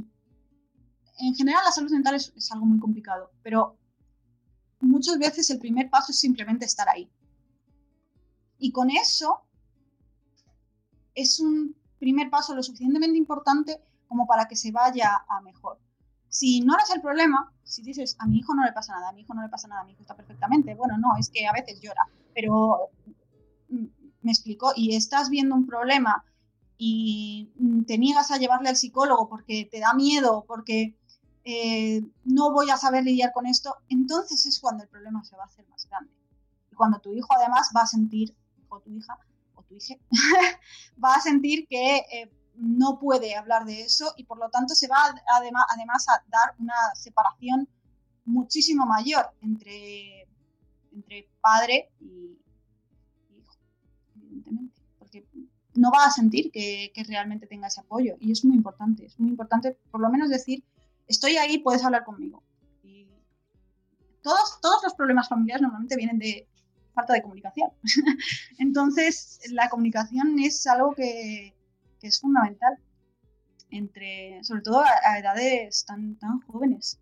en general la salud mental es, algo muy complicado, pero muchas veces el primer paso es simplemente estar ahí. Y con eso es un primer paso lo suficientemente importante como para que se vaya a mejor. Si no eres el problema, si dices, a mi hijo no le pasa nada, a mi hijo no le pasa nada, a mi hijo está perfectamente, bueno, no, es que a veces llora, pero mm, me explico, y estás viendo un problema y mm, te niegas a llevarle al psicólogo porque te da miedo, porque eh, no voy a saber lidiar con esto, entonces es cuando el problema se va a hacer más grande. Y cuando tu hijo además va a sentir, o tu hija, o tu hija, va a sentir que eh, no puede hablar de eso y por lo tanto se va además, además a dar una separación muchísimo mayor entre, entre padre y, hijo, evidentemente, porque no va a sentir que, realmente tenga ese apoyo y es muy importante, es muy importante por lo menos decir, estoy ahí, puedes hablar conmigo. Todos, todos los problemas familiares normalmente vienen de falta de comunicación. Entonces, la comunicación es algo que, es fundamental, entre, sobre todo a, edades tan, tan jóvenes.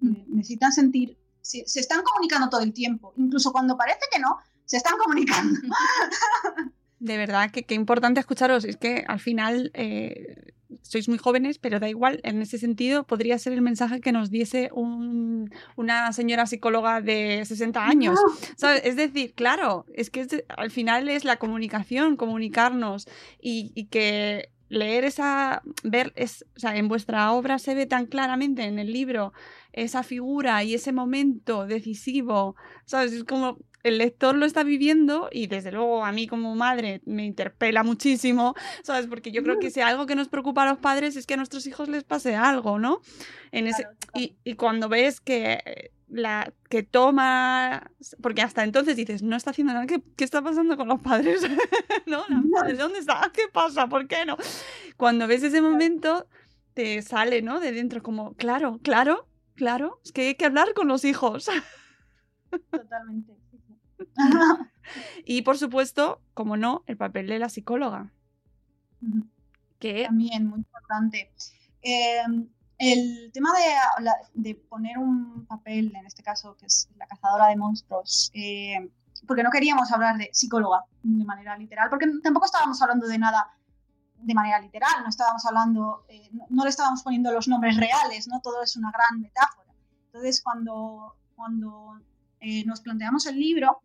Mm. Necesitan sentir, se, están comunicando todo el tiempo, incluso cuando parece que no, se están comunicando. De verdad que qué importante escucharos. Es que al final eh, sois muy jóvenes, pero da igual. En ese sentido, podría ser el mensaje que nos diese un- una señora psicóloga de 60 años. ¿sabes? Es decir, claro, es que es- al final es la comunicación, comunicarnos y, y que leer esa, ver, es, o sea, en vuestra obra se ve tan claramente en el libro esa figura y ese momento decisivo, ¿sabes? Es como el lector lo está viviendo y desde luego a mí como madre me interpela muchísimo, ¿sabes? Porque yo creo que si algo que nos preocupa a los padres es que a nuestros hijos les pase algo, ¿no? En ese, y, y cuando ves que eh, la que toma, porque hasta entonces dices, no está haciendo nada, ¿qué, qué está pasando con los padres? ¿No? La madre, ¿Dónde está? ¿Qué pasa? ¿Por qué no? Cuando ves ese momento, te sale, ¿no? De dentro como, claro, claro, claro, es que hay que hablar con los hijos. Totalmente. Y por supuesto, como no, el papel de la psicóloga, que También, muy importante. Eh, el tema de, de poner un papel, en este caso, que es la cazadora de monstruos, eh, porque no queríamos hablar de psicóloga de manera literal, porque tampoco estábamos hablando de nada de manera literal, no estábamos hablando, eh, no, no le estábamos poniendo los nombres reales, ¿no? Todo es una gran metáfora. Entonces, cuando, cuando eh, nos planteamos el libro,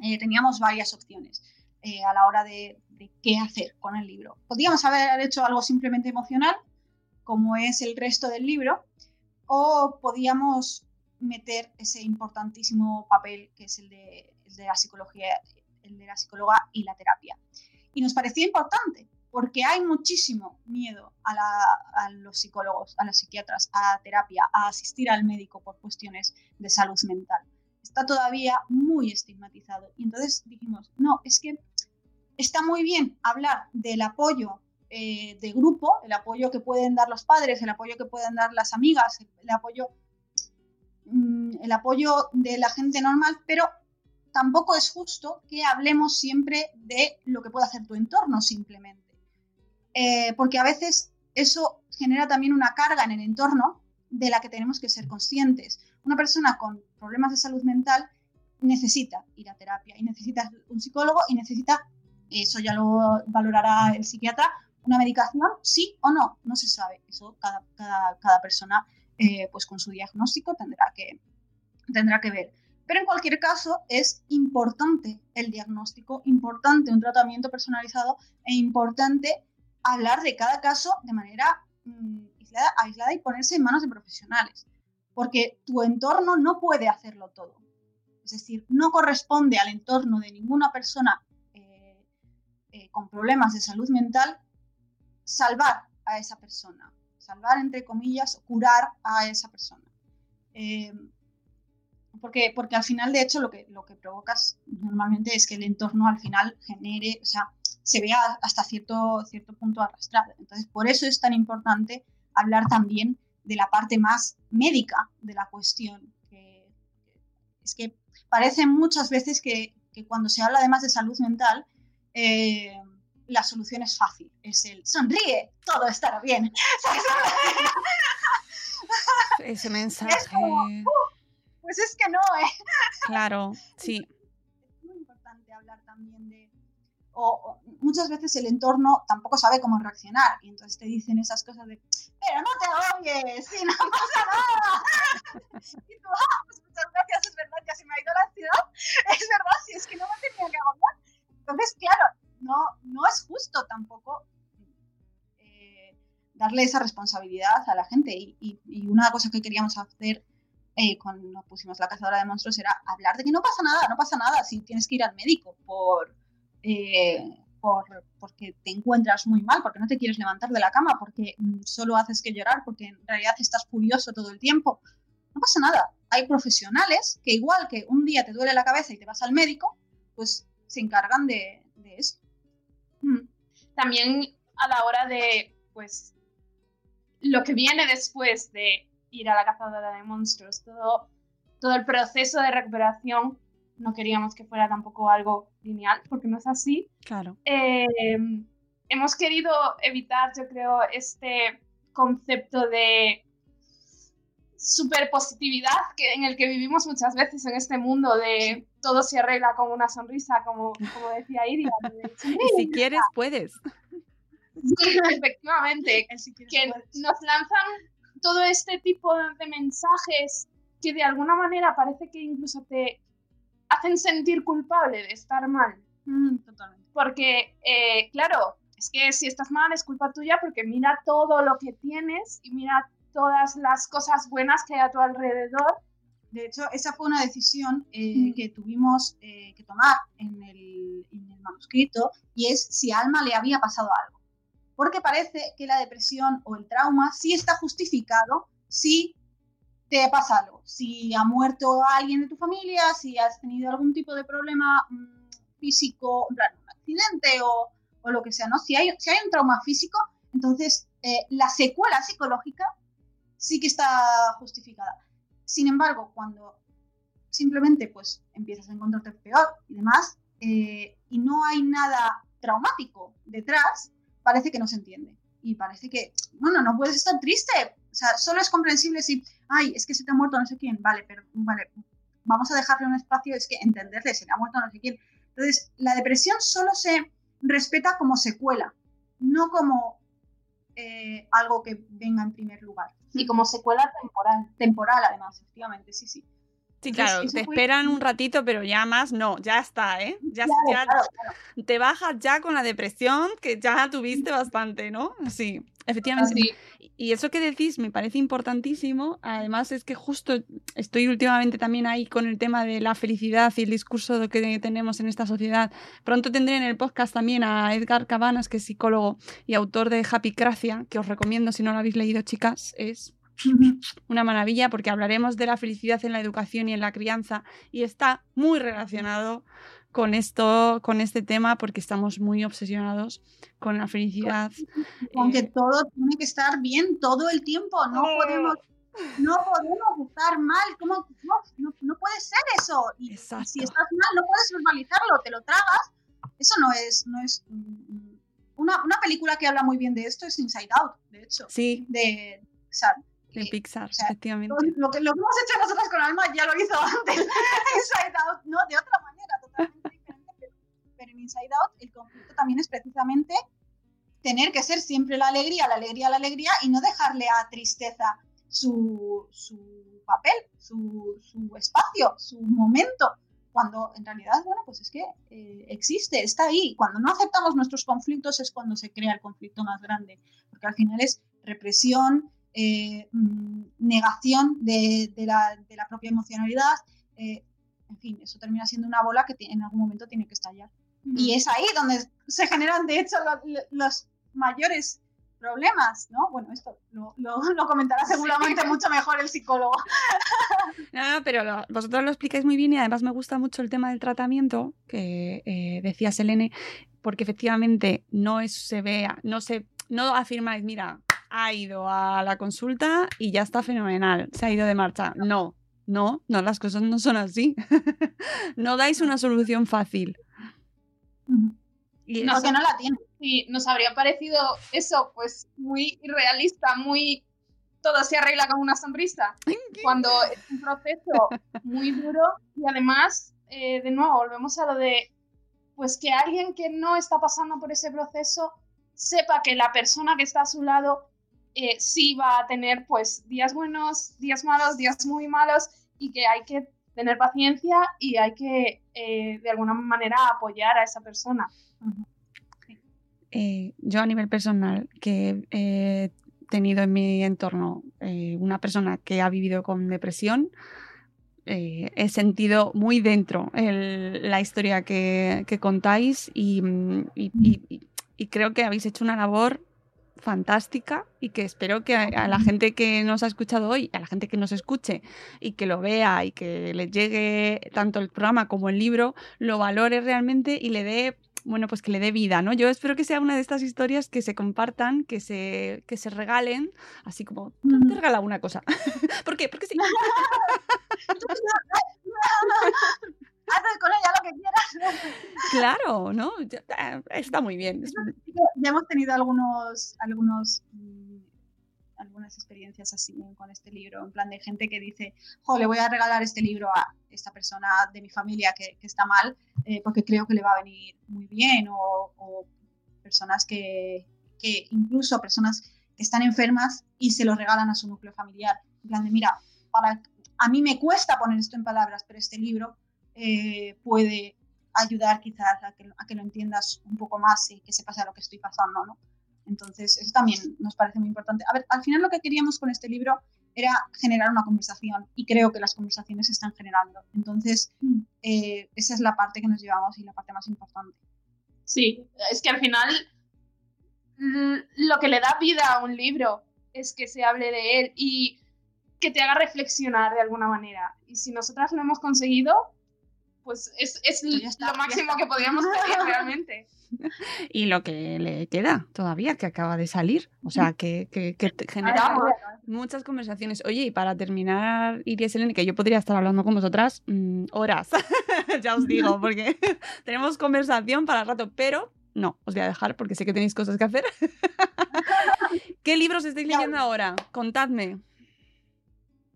eh, teníamos varias opciones eh, a la hora de, qué hacer con el libro. Podríamos haber hecho algo simplemente emocional, como es el resto del libro, o podíamos meter ese importantísimo papel que es el de, la psicología, el de la psicóloga y la terapia. Y nos parecía importante, porque hay muchísimo miedo a, a los psicólogos, a los psiquiatras, a terapia, a asistir al médico por cuestiones de salud mental. Está todavía muy estigmatizado. Y entonces dijimos, no, es que está muy bien hablar del apoyo eh, de grupo, el apoyo que pueden dar los padres, el apoyo que pueden dar las amigas, el apoyo, mm, el apoyo de la gente normal, pero tampoco es justo que hablemos siempre de lo que puede hacer tu entorno simplemente. Eh, porque a veces eso genera también una carga en el entorno de la que tenemos que ser conscientes. Una persona con problemas de salud mental necesita ir a terapia y necesita un psicólogo y necesita, eso ya lo valorará el psiquiatra, una medicación, sí o no, no se sabe. Eso cada, cada, cada persona, eh, pues con su diagnóstico tendrá que, tendrá que ver. Pero en cualquier caso es importante el diagnóstico, importante un tratamiento personalizado e importante hablar de cada caso de manera mm, aislada, aislada y ponerse en manos de profesionales. Porque tu entorno no puede hacerlo todo. Es decir, no corresponde al entorno de ninguna persona eh, eh, con problemas de salud mental salvar a esa persona. Salvar, entre comillas, curar a esa persona. Eh, porque, porque al final, de hecho, lo que, lo que provocas normalmente es que el entorno al final genere, o sea, se vea hasta cierto, cierto punto arrastrado. Entonces, por eso es tan importante hablar también de la parte más médica de la cuestión. Que, es que parece muchas veces que, que cuando se habla además de salud mental, eh, la solución es fácil. Es el sonríe, todo estará bien. Ese mensaje, Es como, "Uh, pues es que no, ¿eh? claro, sí, es muy importante hablar también de... O, muchas veces el entorno tampoco sabe cómo reaccionar y entonces te dicen esas cosas de, pero no te oyes, sí, no pasa nada. Y tú, ah, pues muchas gracias, es verdad, ya se me ha ido la ansiedad. Es verdad, si es que no me tenía que agobiar. Entonces, claro, no, no es justo tampoco eh, darle esa responsabilidad a la gente. Y, y- y una cosa que queríamos hacer eh, cuando pusimos la cazadora de monstruos era hablar de que no pasa nada, no pasa nada si tienes que ir al médico por, eh, por porque te encuentras muy mal, porque no te quieres levantar de la cama, porque mm, solo haces que llorar, porque en realidad estás furioso todo el tiempo. No pasa nada. Hay profesionales que igual que un día te duele la cabeza y te vas al médico, pues se encargan de, de eso. Mm. También a la hora de, pues, lo que viene después de ir a la cazadora de monstruos, todo, todo el proceso de recuperación, no queríamos que fuera tampoco algo lineal, porque no es así. claro. Eh, hemos querido evitar, yo creo, este concepto de super positividad que, en el que vivimos muchas veces en este mundo de todo se arregla con una sonrisa, como, como decía Iria. de, Y si quieres, puedes. Sí, efectivamente, que nos lanzan todo este tipo de mensajes que de alguna manera parece que incluso te hacen sentir culpable de estar mal. Mm, totalmente. Porque, eh, claro, es que si estás mal es culpa tuya porque mira todo lo que tienes y mira todas las cosas buenas que hay a tu alrededor. De hecho, esa fue una decisión eh, Mm. que tuvimos eh, que tomar en el, en el manuscrito y es si a Alma le había pasado algo. Porque parece que la depresión o el trauma sí está justificado si te pasa algo. Si ha muerto alguien de tu familia, si has tenido algún tipo de problema mm, físico, un accidente o, o lo que sea, ¿no? Si hay, si hay un trauma físico, entonces eh, la secuela psicológica sí que está justificada. Sin embargo, cuando simplemente pues empiezas a encontrarte peor y demás, eh, y no hay nada traumático detrás, parece que no se entiende. Y parece que, bueno, no puedes estar triste. O sea, solo es comprensible si, ay, es que se te ha muerto no sé quién. Vale, pero vale, vamos a dejarle un espacio, es que entenderle, se le ha muerto no sé quién. Entonces, la depresión solo se respeta como secuela, no como eh, algo que venga en primer lugar. Y como secuela temporal. Temporal, además, efectivamente, sí, sí. Sí, claro, te fue- esperan un ratito, pero ya más no, ya está, ¿eh? Ya, Claro, ya claro, claro. te bajas ya con la depresión, que ya tuviste bastante, ¿no? Sí, efectivamente. Y eso que decís me parece importantísimo. Además, es que justo estoy últimamente también ahí con el tema de la felicidad y el discurso que tenemos en esta sociedad. Pronto tendré en el podcast también a Edgar Cabanas, que es psicólogo y autor de Happy Cracia, que os recomiendo si no lo habéis leído, chicas. Es una maravilla porque hablaremos de la felicidad en la educación y en la crianza y está muy relacionado con esto, con este tema porque estamos muy obsesionados con la felicidad. Aunque Eh, todo tiene que estar bien todo el tiempo, no podemos, no podemos estar mal, ¿cómo? No, no, no puede ser eso. Y, Exacto. si estás mal, no puedes verbalizarlo, te lo tragas. Eso no es, no es mm, una, una película que habla muy bien de esto es Inside Out, de hecho, sí, de Pixar. De Pixar, o sea, efectivamente. Lo que, lo que hemos hecho nosotros con Alma ya lo hizo antes. Inside Out, no, de otra manera, totalmente diferente. Pero, pero en Inside Out el conflicto también es precisamente tener que ser siempre la alegría, la alegría, la alegría y no dejarle a tristeza su, su papel, su, su espacio, su momento. Cuando en realidad, bueno, pues es que eh, existe, está ahí. Cuando no aceptamos nuestros conflictos es cuando se crea el conflicto más grande. Porque al final es represión, eh, mm, negación de, de la, de la propia emocionalidad. eh, en fin, eso termina siendo una bola que en algún momento tiene que estallar. Y es ahí donde se generan, de hecho, lo- lo- los mayores problemas, ¿no? Bueno, esto lo, lo- lo comentará seguramente mucho mejor el psicólogo. No, no, pero lo- vosotros lo explicáis muy bien y además me gusta mucho el tema del tratamiento que eh, decía Selene, porque efectivamente no es, se vea, no se, no afirmáis, mira, ha ido a la consulta y ya está fenomenal, se ha ido de marcha. No, no, no, las cosas no son así. no dais una solución fácil. Y No, eso- Porque no la tiene. Sí, nos habría parecido eso, pues muy irrealista, muy todo se arregla con una sonrisa, cuando es un proceso muy duro y además, eh, de nuevo, volvemos a lo de, pues que alguien que no está pasando por ese proceso sepa que la persona que está a su lado eh, sí va a tener pues días buenos, días malos, días muy malos y que hay que tener paciencia y hay que eh, de alguna manera apoyar a esa persona. eh, yo a nivel personal, que he tenido en mi entorno una persona que ha vivido con depresión, he sentido muy dentro la historia que, que contáis mm, y- y creo que habéis hecho una labor fantástica y que espero que a, la gente que nos ha escuchado hoy, a la gente que nos escuche y que lo vea y que le llegue tanto el programa como el libro, lo valore realmente y le dé bueno, pues que le dé vida, ¿no? Yo espero que sea una de estas historias que se compartan, que se, que se regalen, así como, te regala una cosa. ¿Por qué? Porque sí. Haz con ella lo que quieras. Claro, ¿no? Está muy bien. Ya hemos tenido algunos, algunos mm, algunas experiencias así con este libro, en plan de gente que dice, jo, le voy a regalar este libro a esta persona de mi familia que, que está mal, eh, porque creo que le va a venir muy bien, o, o personas que, que, incluso personas que están enfermas y se lo regalan a su núcleo familiar, en plan de, mira, para, a mí me cuesta poner esto en palabras, pero este libro eh, puede ayudar quizás a que, a que, lo entiendas un poco más y que sepas a lo que estoy pasando, ¿no? Entonces, eso también nos parece muy importante. A ver, al final lo que queríamos con este libro era generar una conversación y creo que las conversaciones se están generando. Entonces, eh, esa es la parte que nos llevamos y la parte más importante. Sí, es que al final lo que le da vida a un libro es que se hable de él y que te haga reflexionar de alguna manera. Y si nosotras lo hemos conseguido, pues es, es está, lo máximo que podríamos pedir realmente. Y lo que le queda todavía, que acaba de salir. O sea, que, que, muchas conversaciones. Oye, y para terminar, Iris Eleni, que yo podría estar hablando con vosotras mmm, horas, ya os digo, porque tenemos conversación para rato, pero no, os voy a dejar porque sé que tenéis cosas que hacer. ¿Qué libros estáis leyendo ahora? Contadme.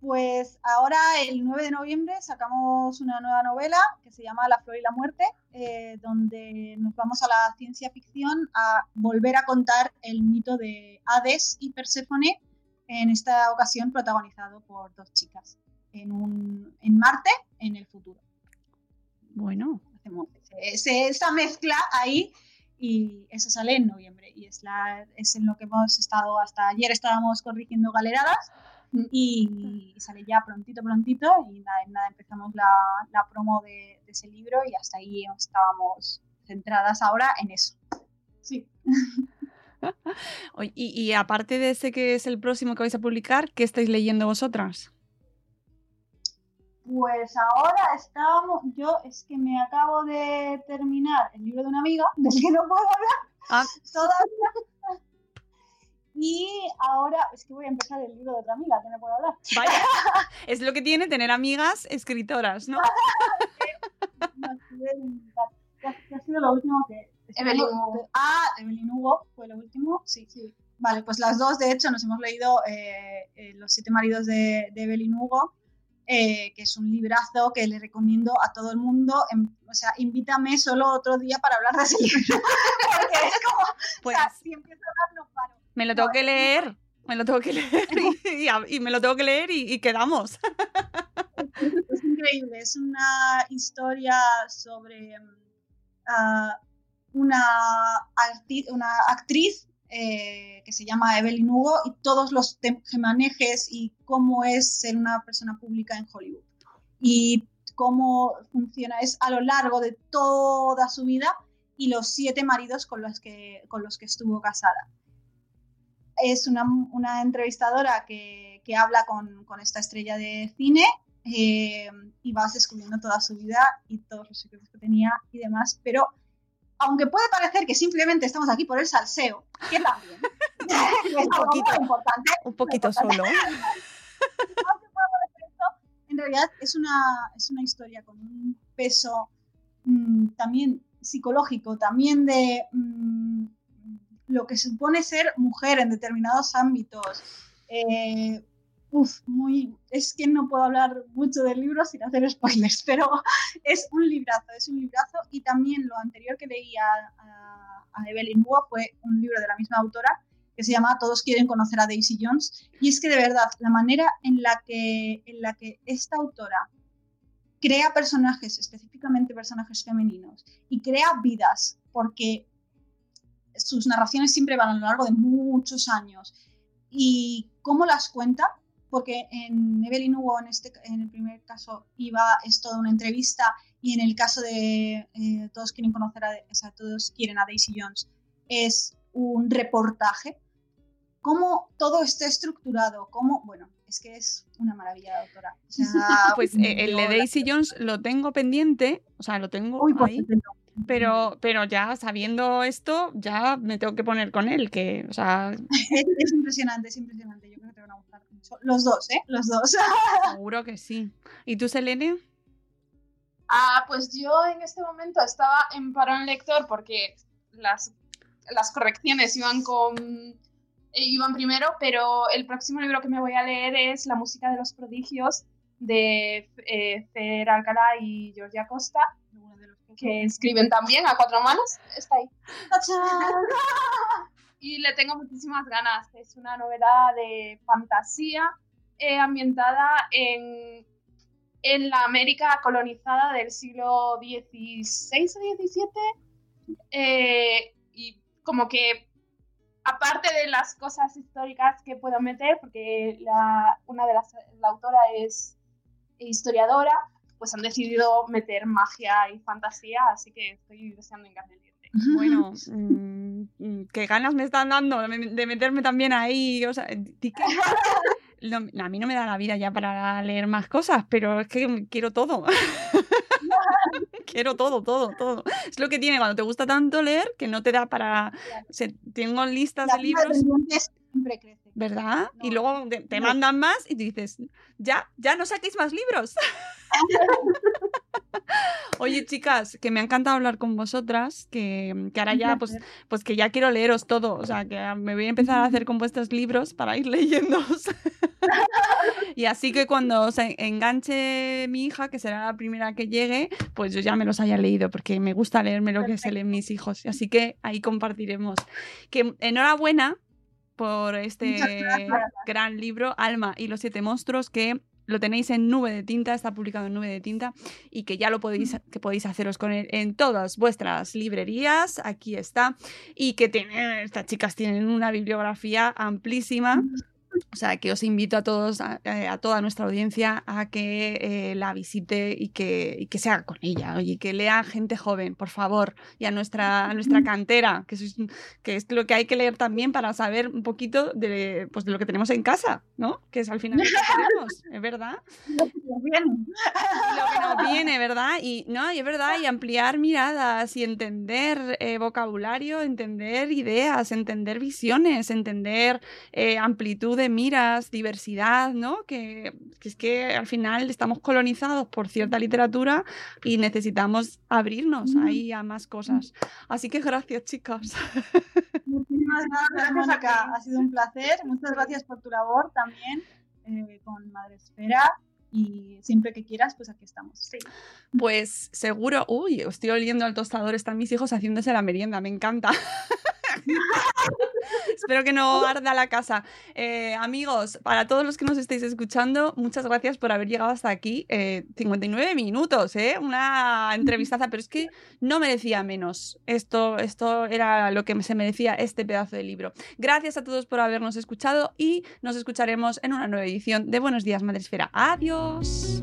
Pues ahora, el 9 de noviembre, sacamos una nueva novela que se llama La Flor y la Muerte, eh, donde nos vamos a la ciencia ficción a volver a contar el mito de Hades y Perséfone, en esta ocasión protagonizado por dos chicas, en, un, en Marte, en el futuro. Bueno. Hacemos ese, esa mezcla ahí y eso sale en noviembre y es, la, es en lo que hemos estado hasta ayer, estábamos corrigiendo galeradas y sale ya prontito, prontito y nada, nada empezamos la, la promo de, de, ese libro y hasta ahí estábamos centradas ahora en eso. Sí. y, y, aparte de ese que es el próximo que vais a publicar, ¿qué estáis leyendo vosotras? Pues ahora estábamos, yo es que me acabo de terminar el libro de una amiga, del que no puedo hablar ah. todavía. Y ahora es que voy a empezar el libro de otra amiga, que no puedo hablar. Vaya, es lo que tiene tener amigas escritoras, ¿no? ¿Qué ha sido lo último que... Evelyn Hugo. Ah, Evelyn Hugo fue lo último, sí. sí. Vale, pues las dos, de hecho, nos hemos leído eh, eh, Los siete maridos de, de Evelyn Hugo, eh, que es un librazo que le recomiendo a todo el mundo. En, o sea, invítame solo otro día para hablar de ese libro. Porque es como, pues, o sea, si empiezo a hablar no paro. Me lo tengo que leer. Me lo tengo que leer y, y, y me lo tengo que leer y, y quedamos. Es, increíble, es una historia sobre uh, una, una actriz eh, que se llama Evelyn Hugo y todos los gemanejes y cómo es ser una persona pública en Hollywood. Y cómo funciona es a lo largo de toda su vida y los siete maridos con los que, con los que estuvo casada. Es una, una entrevistadora que, que habla con, con, esta estrella de cine eh, y vas descubriendo toda su vida y todos los secretos que tenía y demás, pero aunque puede parecer que simplemente estamos aquí por el salseo, que también es un poquito, importante, un poquito importante. solo. aunque pueda parecer esto, en realidad es una, es una historia con un peso mmm, también psicológico, también de mmm, lo que supone ser mujer en determinados ámbitos. Eh, uf, muy, es que no puedo hablar mucho del libro sin hacer spoilers, pero es un librazo, es un librazo y también lo anterior que leí a, a, a Evelyn Hugo fue un libro de la misma autora que se llama Todos quieren conocer a Daisy Jones y es que de verdad la manera en la que, en la que esta autora crea personajes, específicamente personajes femeninos, y crea vidas, porque sus narraciones siempre van a lo largo de muchos años, y cómo las cuenta, porque en Evelyn Hugo, en, este, en el primer caso, iba, es toda una entrevista, y en el caso de eh, Todos quieren conocer a, o sea, Todos quieren a Daisy Jones, es un reportaje. Cómo todo está estructurado, cómo, bueno, es que es una maravilla. O sea, pues eh, el de Daisy Jones lo tengo pendiente, o sea, lo tengo Uy, pues ahí. Pero, pero ya sabiendo esto, ya me tengo que poner con él, que, o sea... Es, es impresionante, es impresionante. Yo creo que te van a gustar mucho. Los dos, ¿eh? Los dos. Seguro que sí. ¿Y tú, Selene? Ah, pues yo en este momento estaba en parón lector porque las, las correcciones iban con eh, iban primero, pero el próximo libro que me voy a leer es La música de los prodigios de eh, Fer Alcalá y Georgia Costa, que escriben también a cuatro manos. Está ahí. y le tengo muchísimas ganas. Es una novela de fantasía eh, ambientada en, en la América colonizada del siglo XVI o XVII. Eh, y como que, aparte de las cosas históricas que puedo meter, porque la, una de las, la autora es historiadora, pues han decidido meter magia y fantasía, así que estoy deseando encarcelirte. Bueno, mm, mm, qué ganas me están dando de, meterme también ahí. O sea, a mí no me da la vida ya para leer más cosas, pero es que quiero todo. quiero todo, todo, todo. Es lo que tiene cuando te gusta tanto leer que no te da para... tengo listas La de libros, siempre crece. ¿verdad? Y luego te, te no. mandan más y tú dices, ya, ya no saquéis más libros. Oye, chicas, que me ha encantado hablar con vosotras, que, que ahora ya, pues, pues que ya quiero leeros todo, o sea, que me voy a empezar a hacer con vuestros libros para ir leyéndoos. y así que cuando se enganche mi hija, que será la primera que llegue, pues yo ya me los haya leído, porque me gusta leerme lo que se leen mis hijos. Así que ahí compartiremos. Que enhorabuena por este gran libro, Alma y los siete monstruos, que lo tenéis en nube de tinta, está publicado en nube de tinta y que ya lo podéis, que podéis haceros con él en todas vuestras librerías. Aquí está. Y que tiene, estas chicas tienen una bibliografía amplísima. O sea, que os invito a todos, a, eh, a toda nuestra audiencia, a que eh, la visite y que, y que se haga con ella. Oye, que lea gente joven, por favor, y a nuestra, a nuestra cantera, que, sois- que es lo que hay que leer también para saber un poquito de, pues, de lo que tenemos en casa, ¿no? Que es al final lo que tenemos, es verdad Bien. lo que nos viene, ¿verdad? Y no, y es verdad, y ampliar miradas y entender eh, vocabulario, entender ideas, entender visiones, entender eh, amplitud de miras, diversidad, ¿no? Que, que es que al final estamos colonizados por cierta literatura y necesitamos abrirnos ahí a más cosas. Así que gracias, chicas. Muchísimas gracias, Mónica. Ha sido un placer. Muchas gracias por tu labor también eh, con Madre Esfera. Y siempre que quieras, pues aquí estamos. Pues seguro, uy, estoy oliendo al tostador, están mis hijos haciéndose la merienda, me encanta. Espero que no arda la casa. Eh, amigos, para todos los que nos estáis escuchando, muchas gracias por haber llegado hasta aquí. Eh, 59 minutos, ¿eh? Una entrevistaza, pero es que no merecía menos. Esto, esto era lo que se merecía este pedazo de libro. Gracias a todos por habernos escuchado y nos escucharemos en una nueva edición de Buenos Días, Madresfera. Adiós.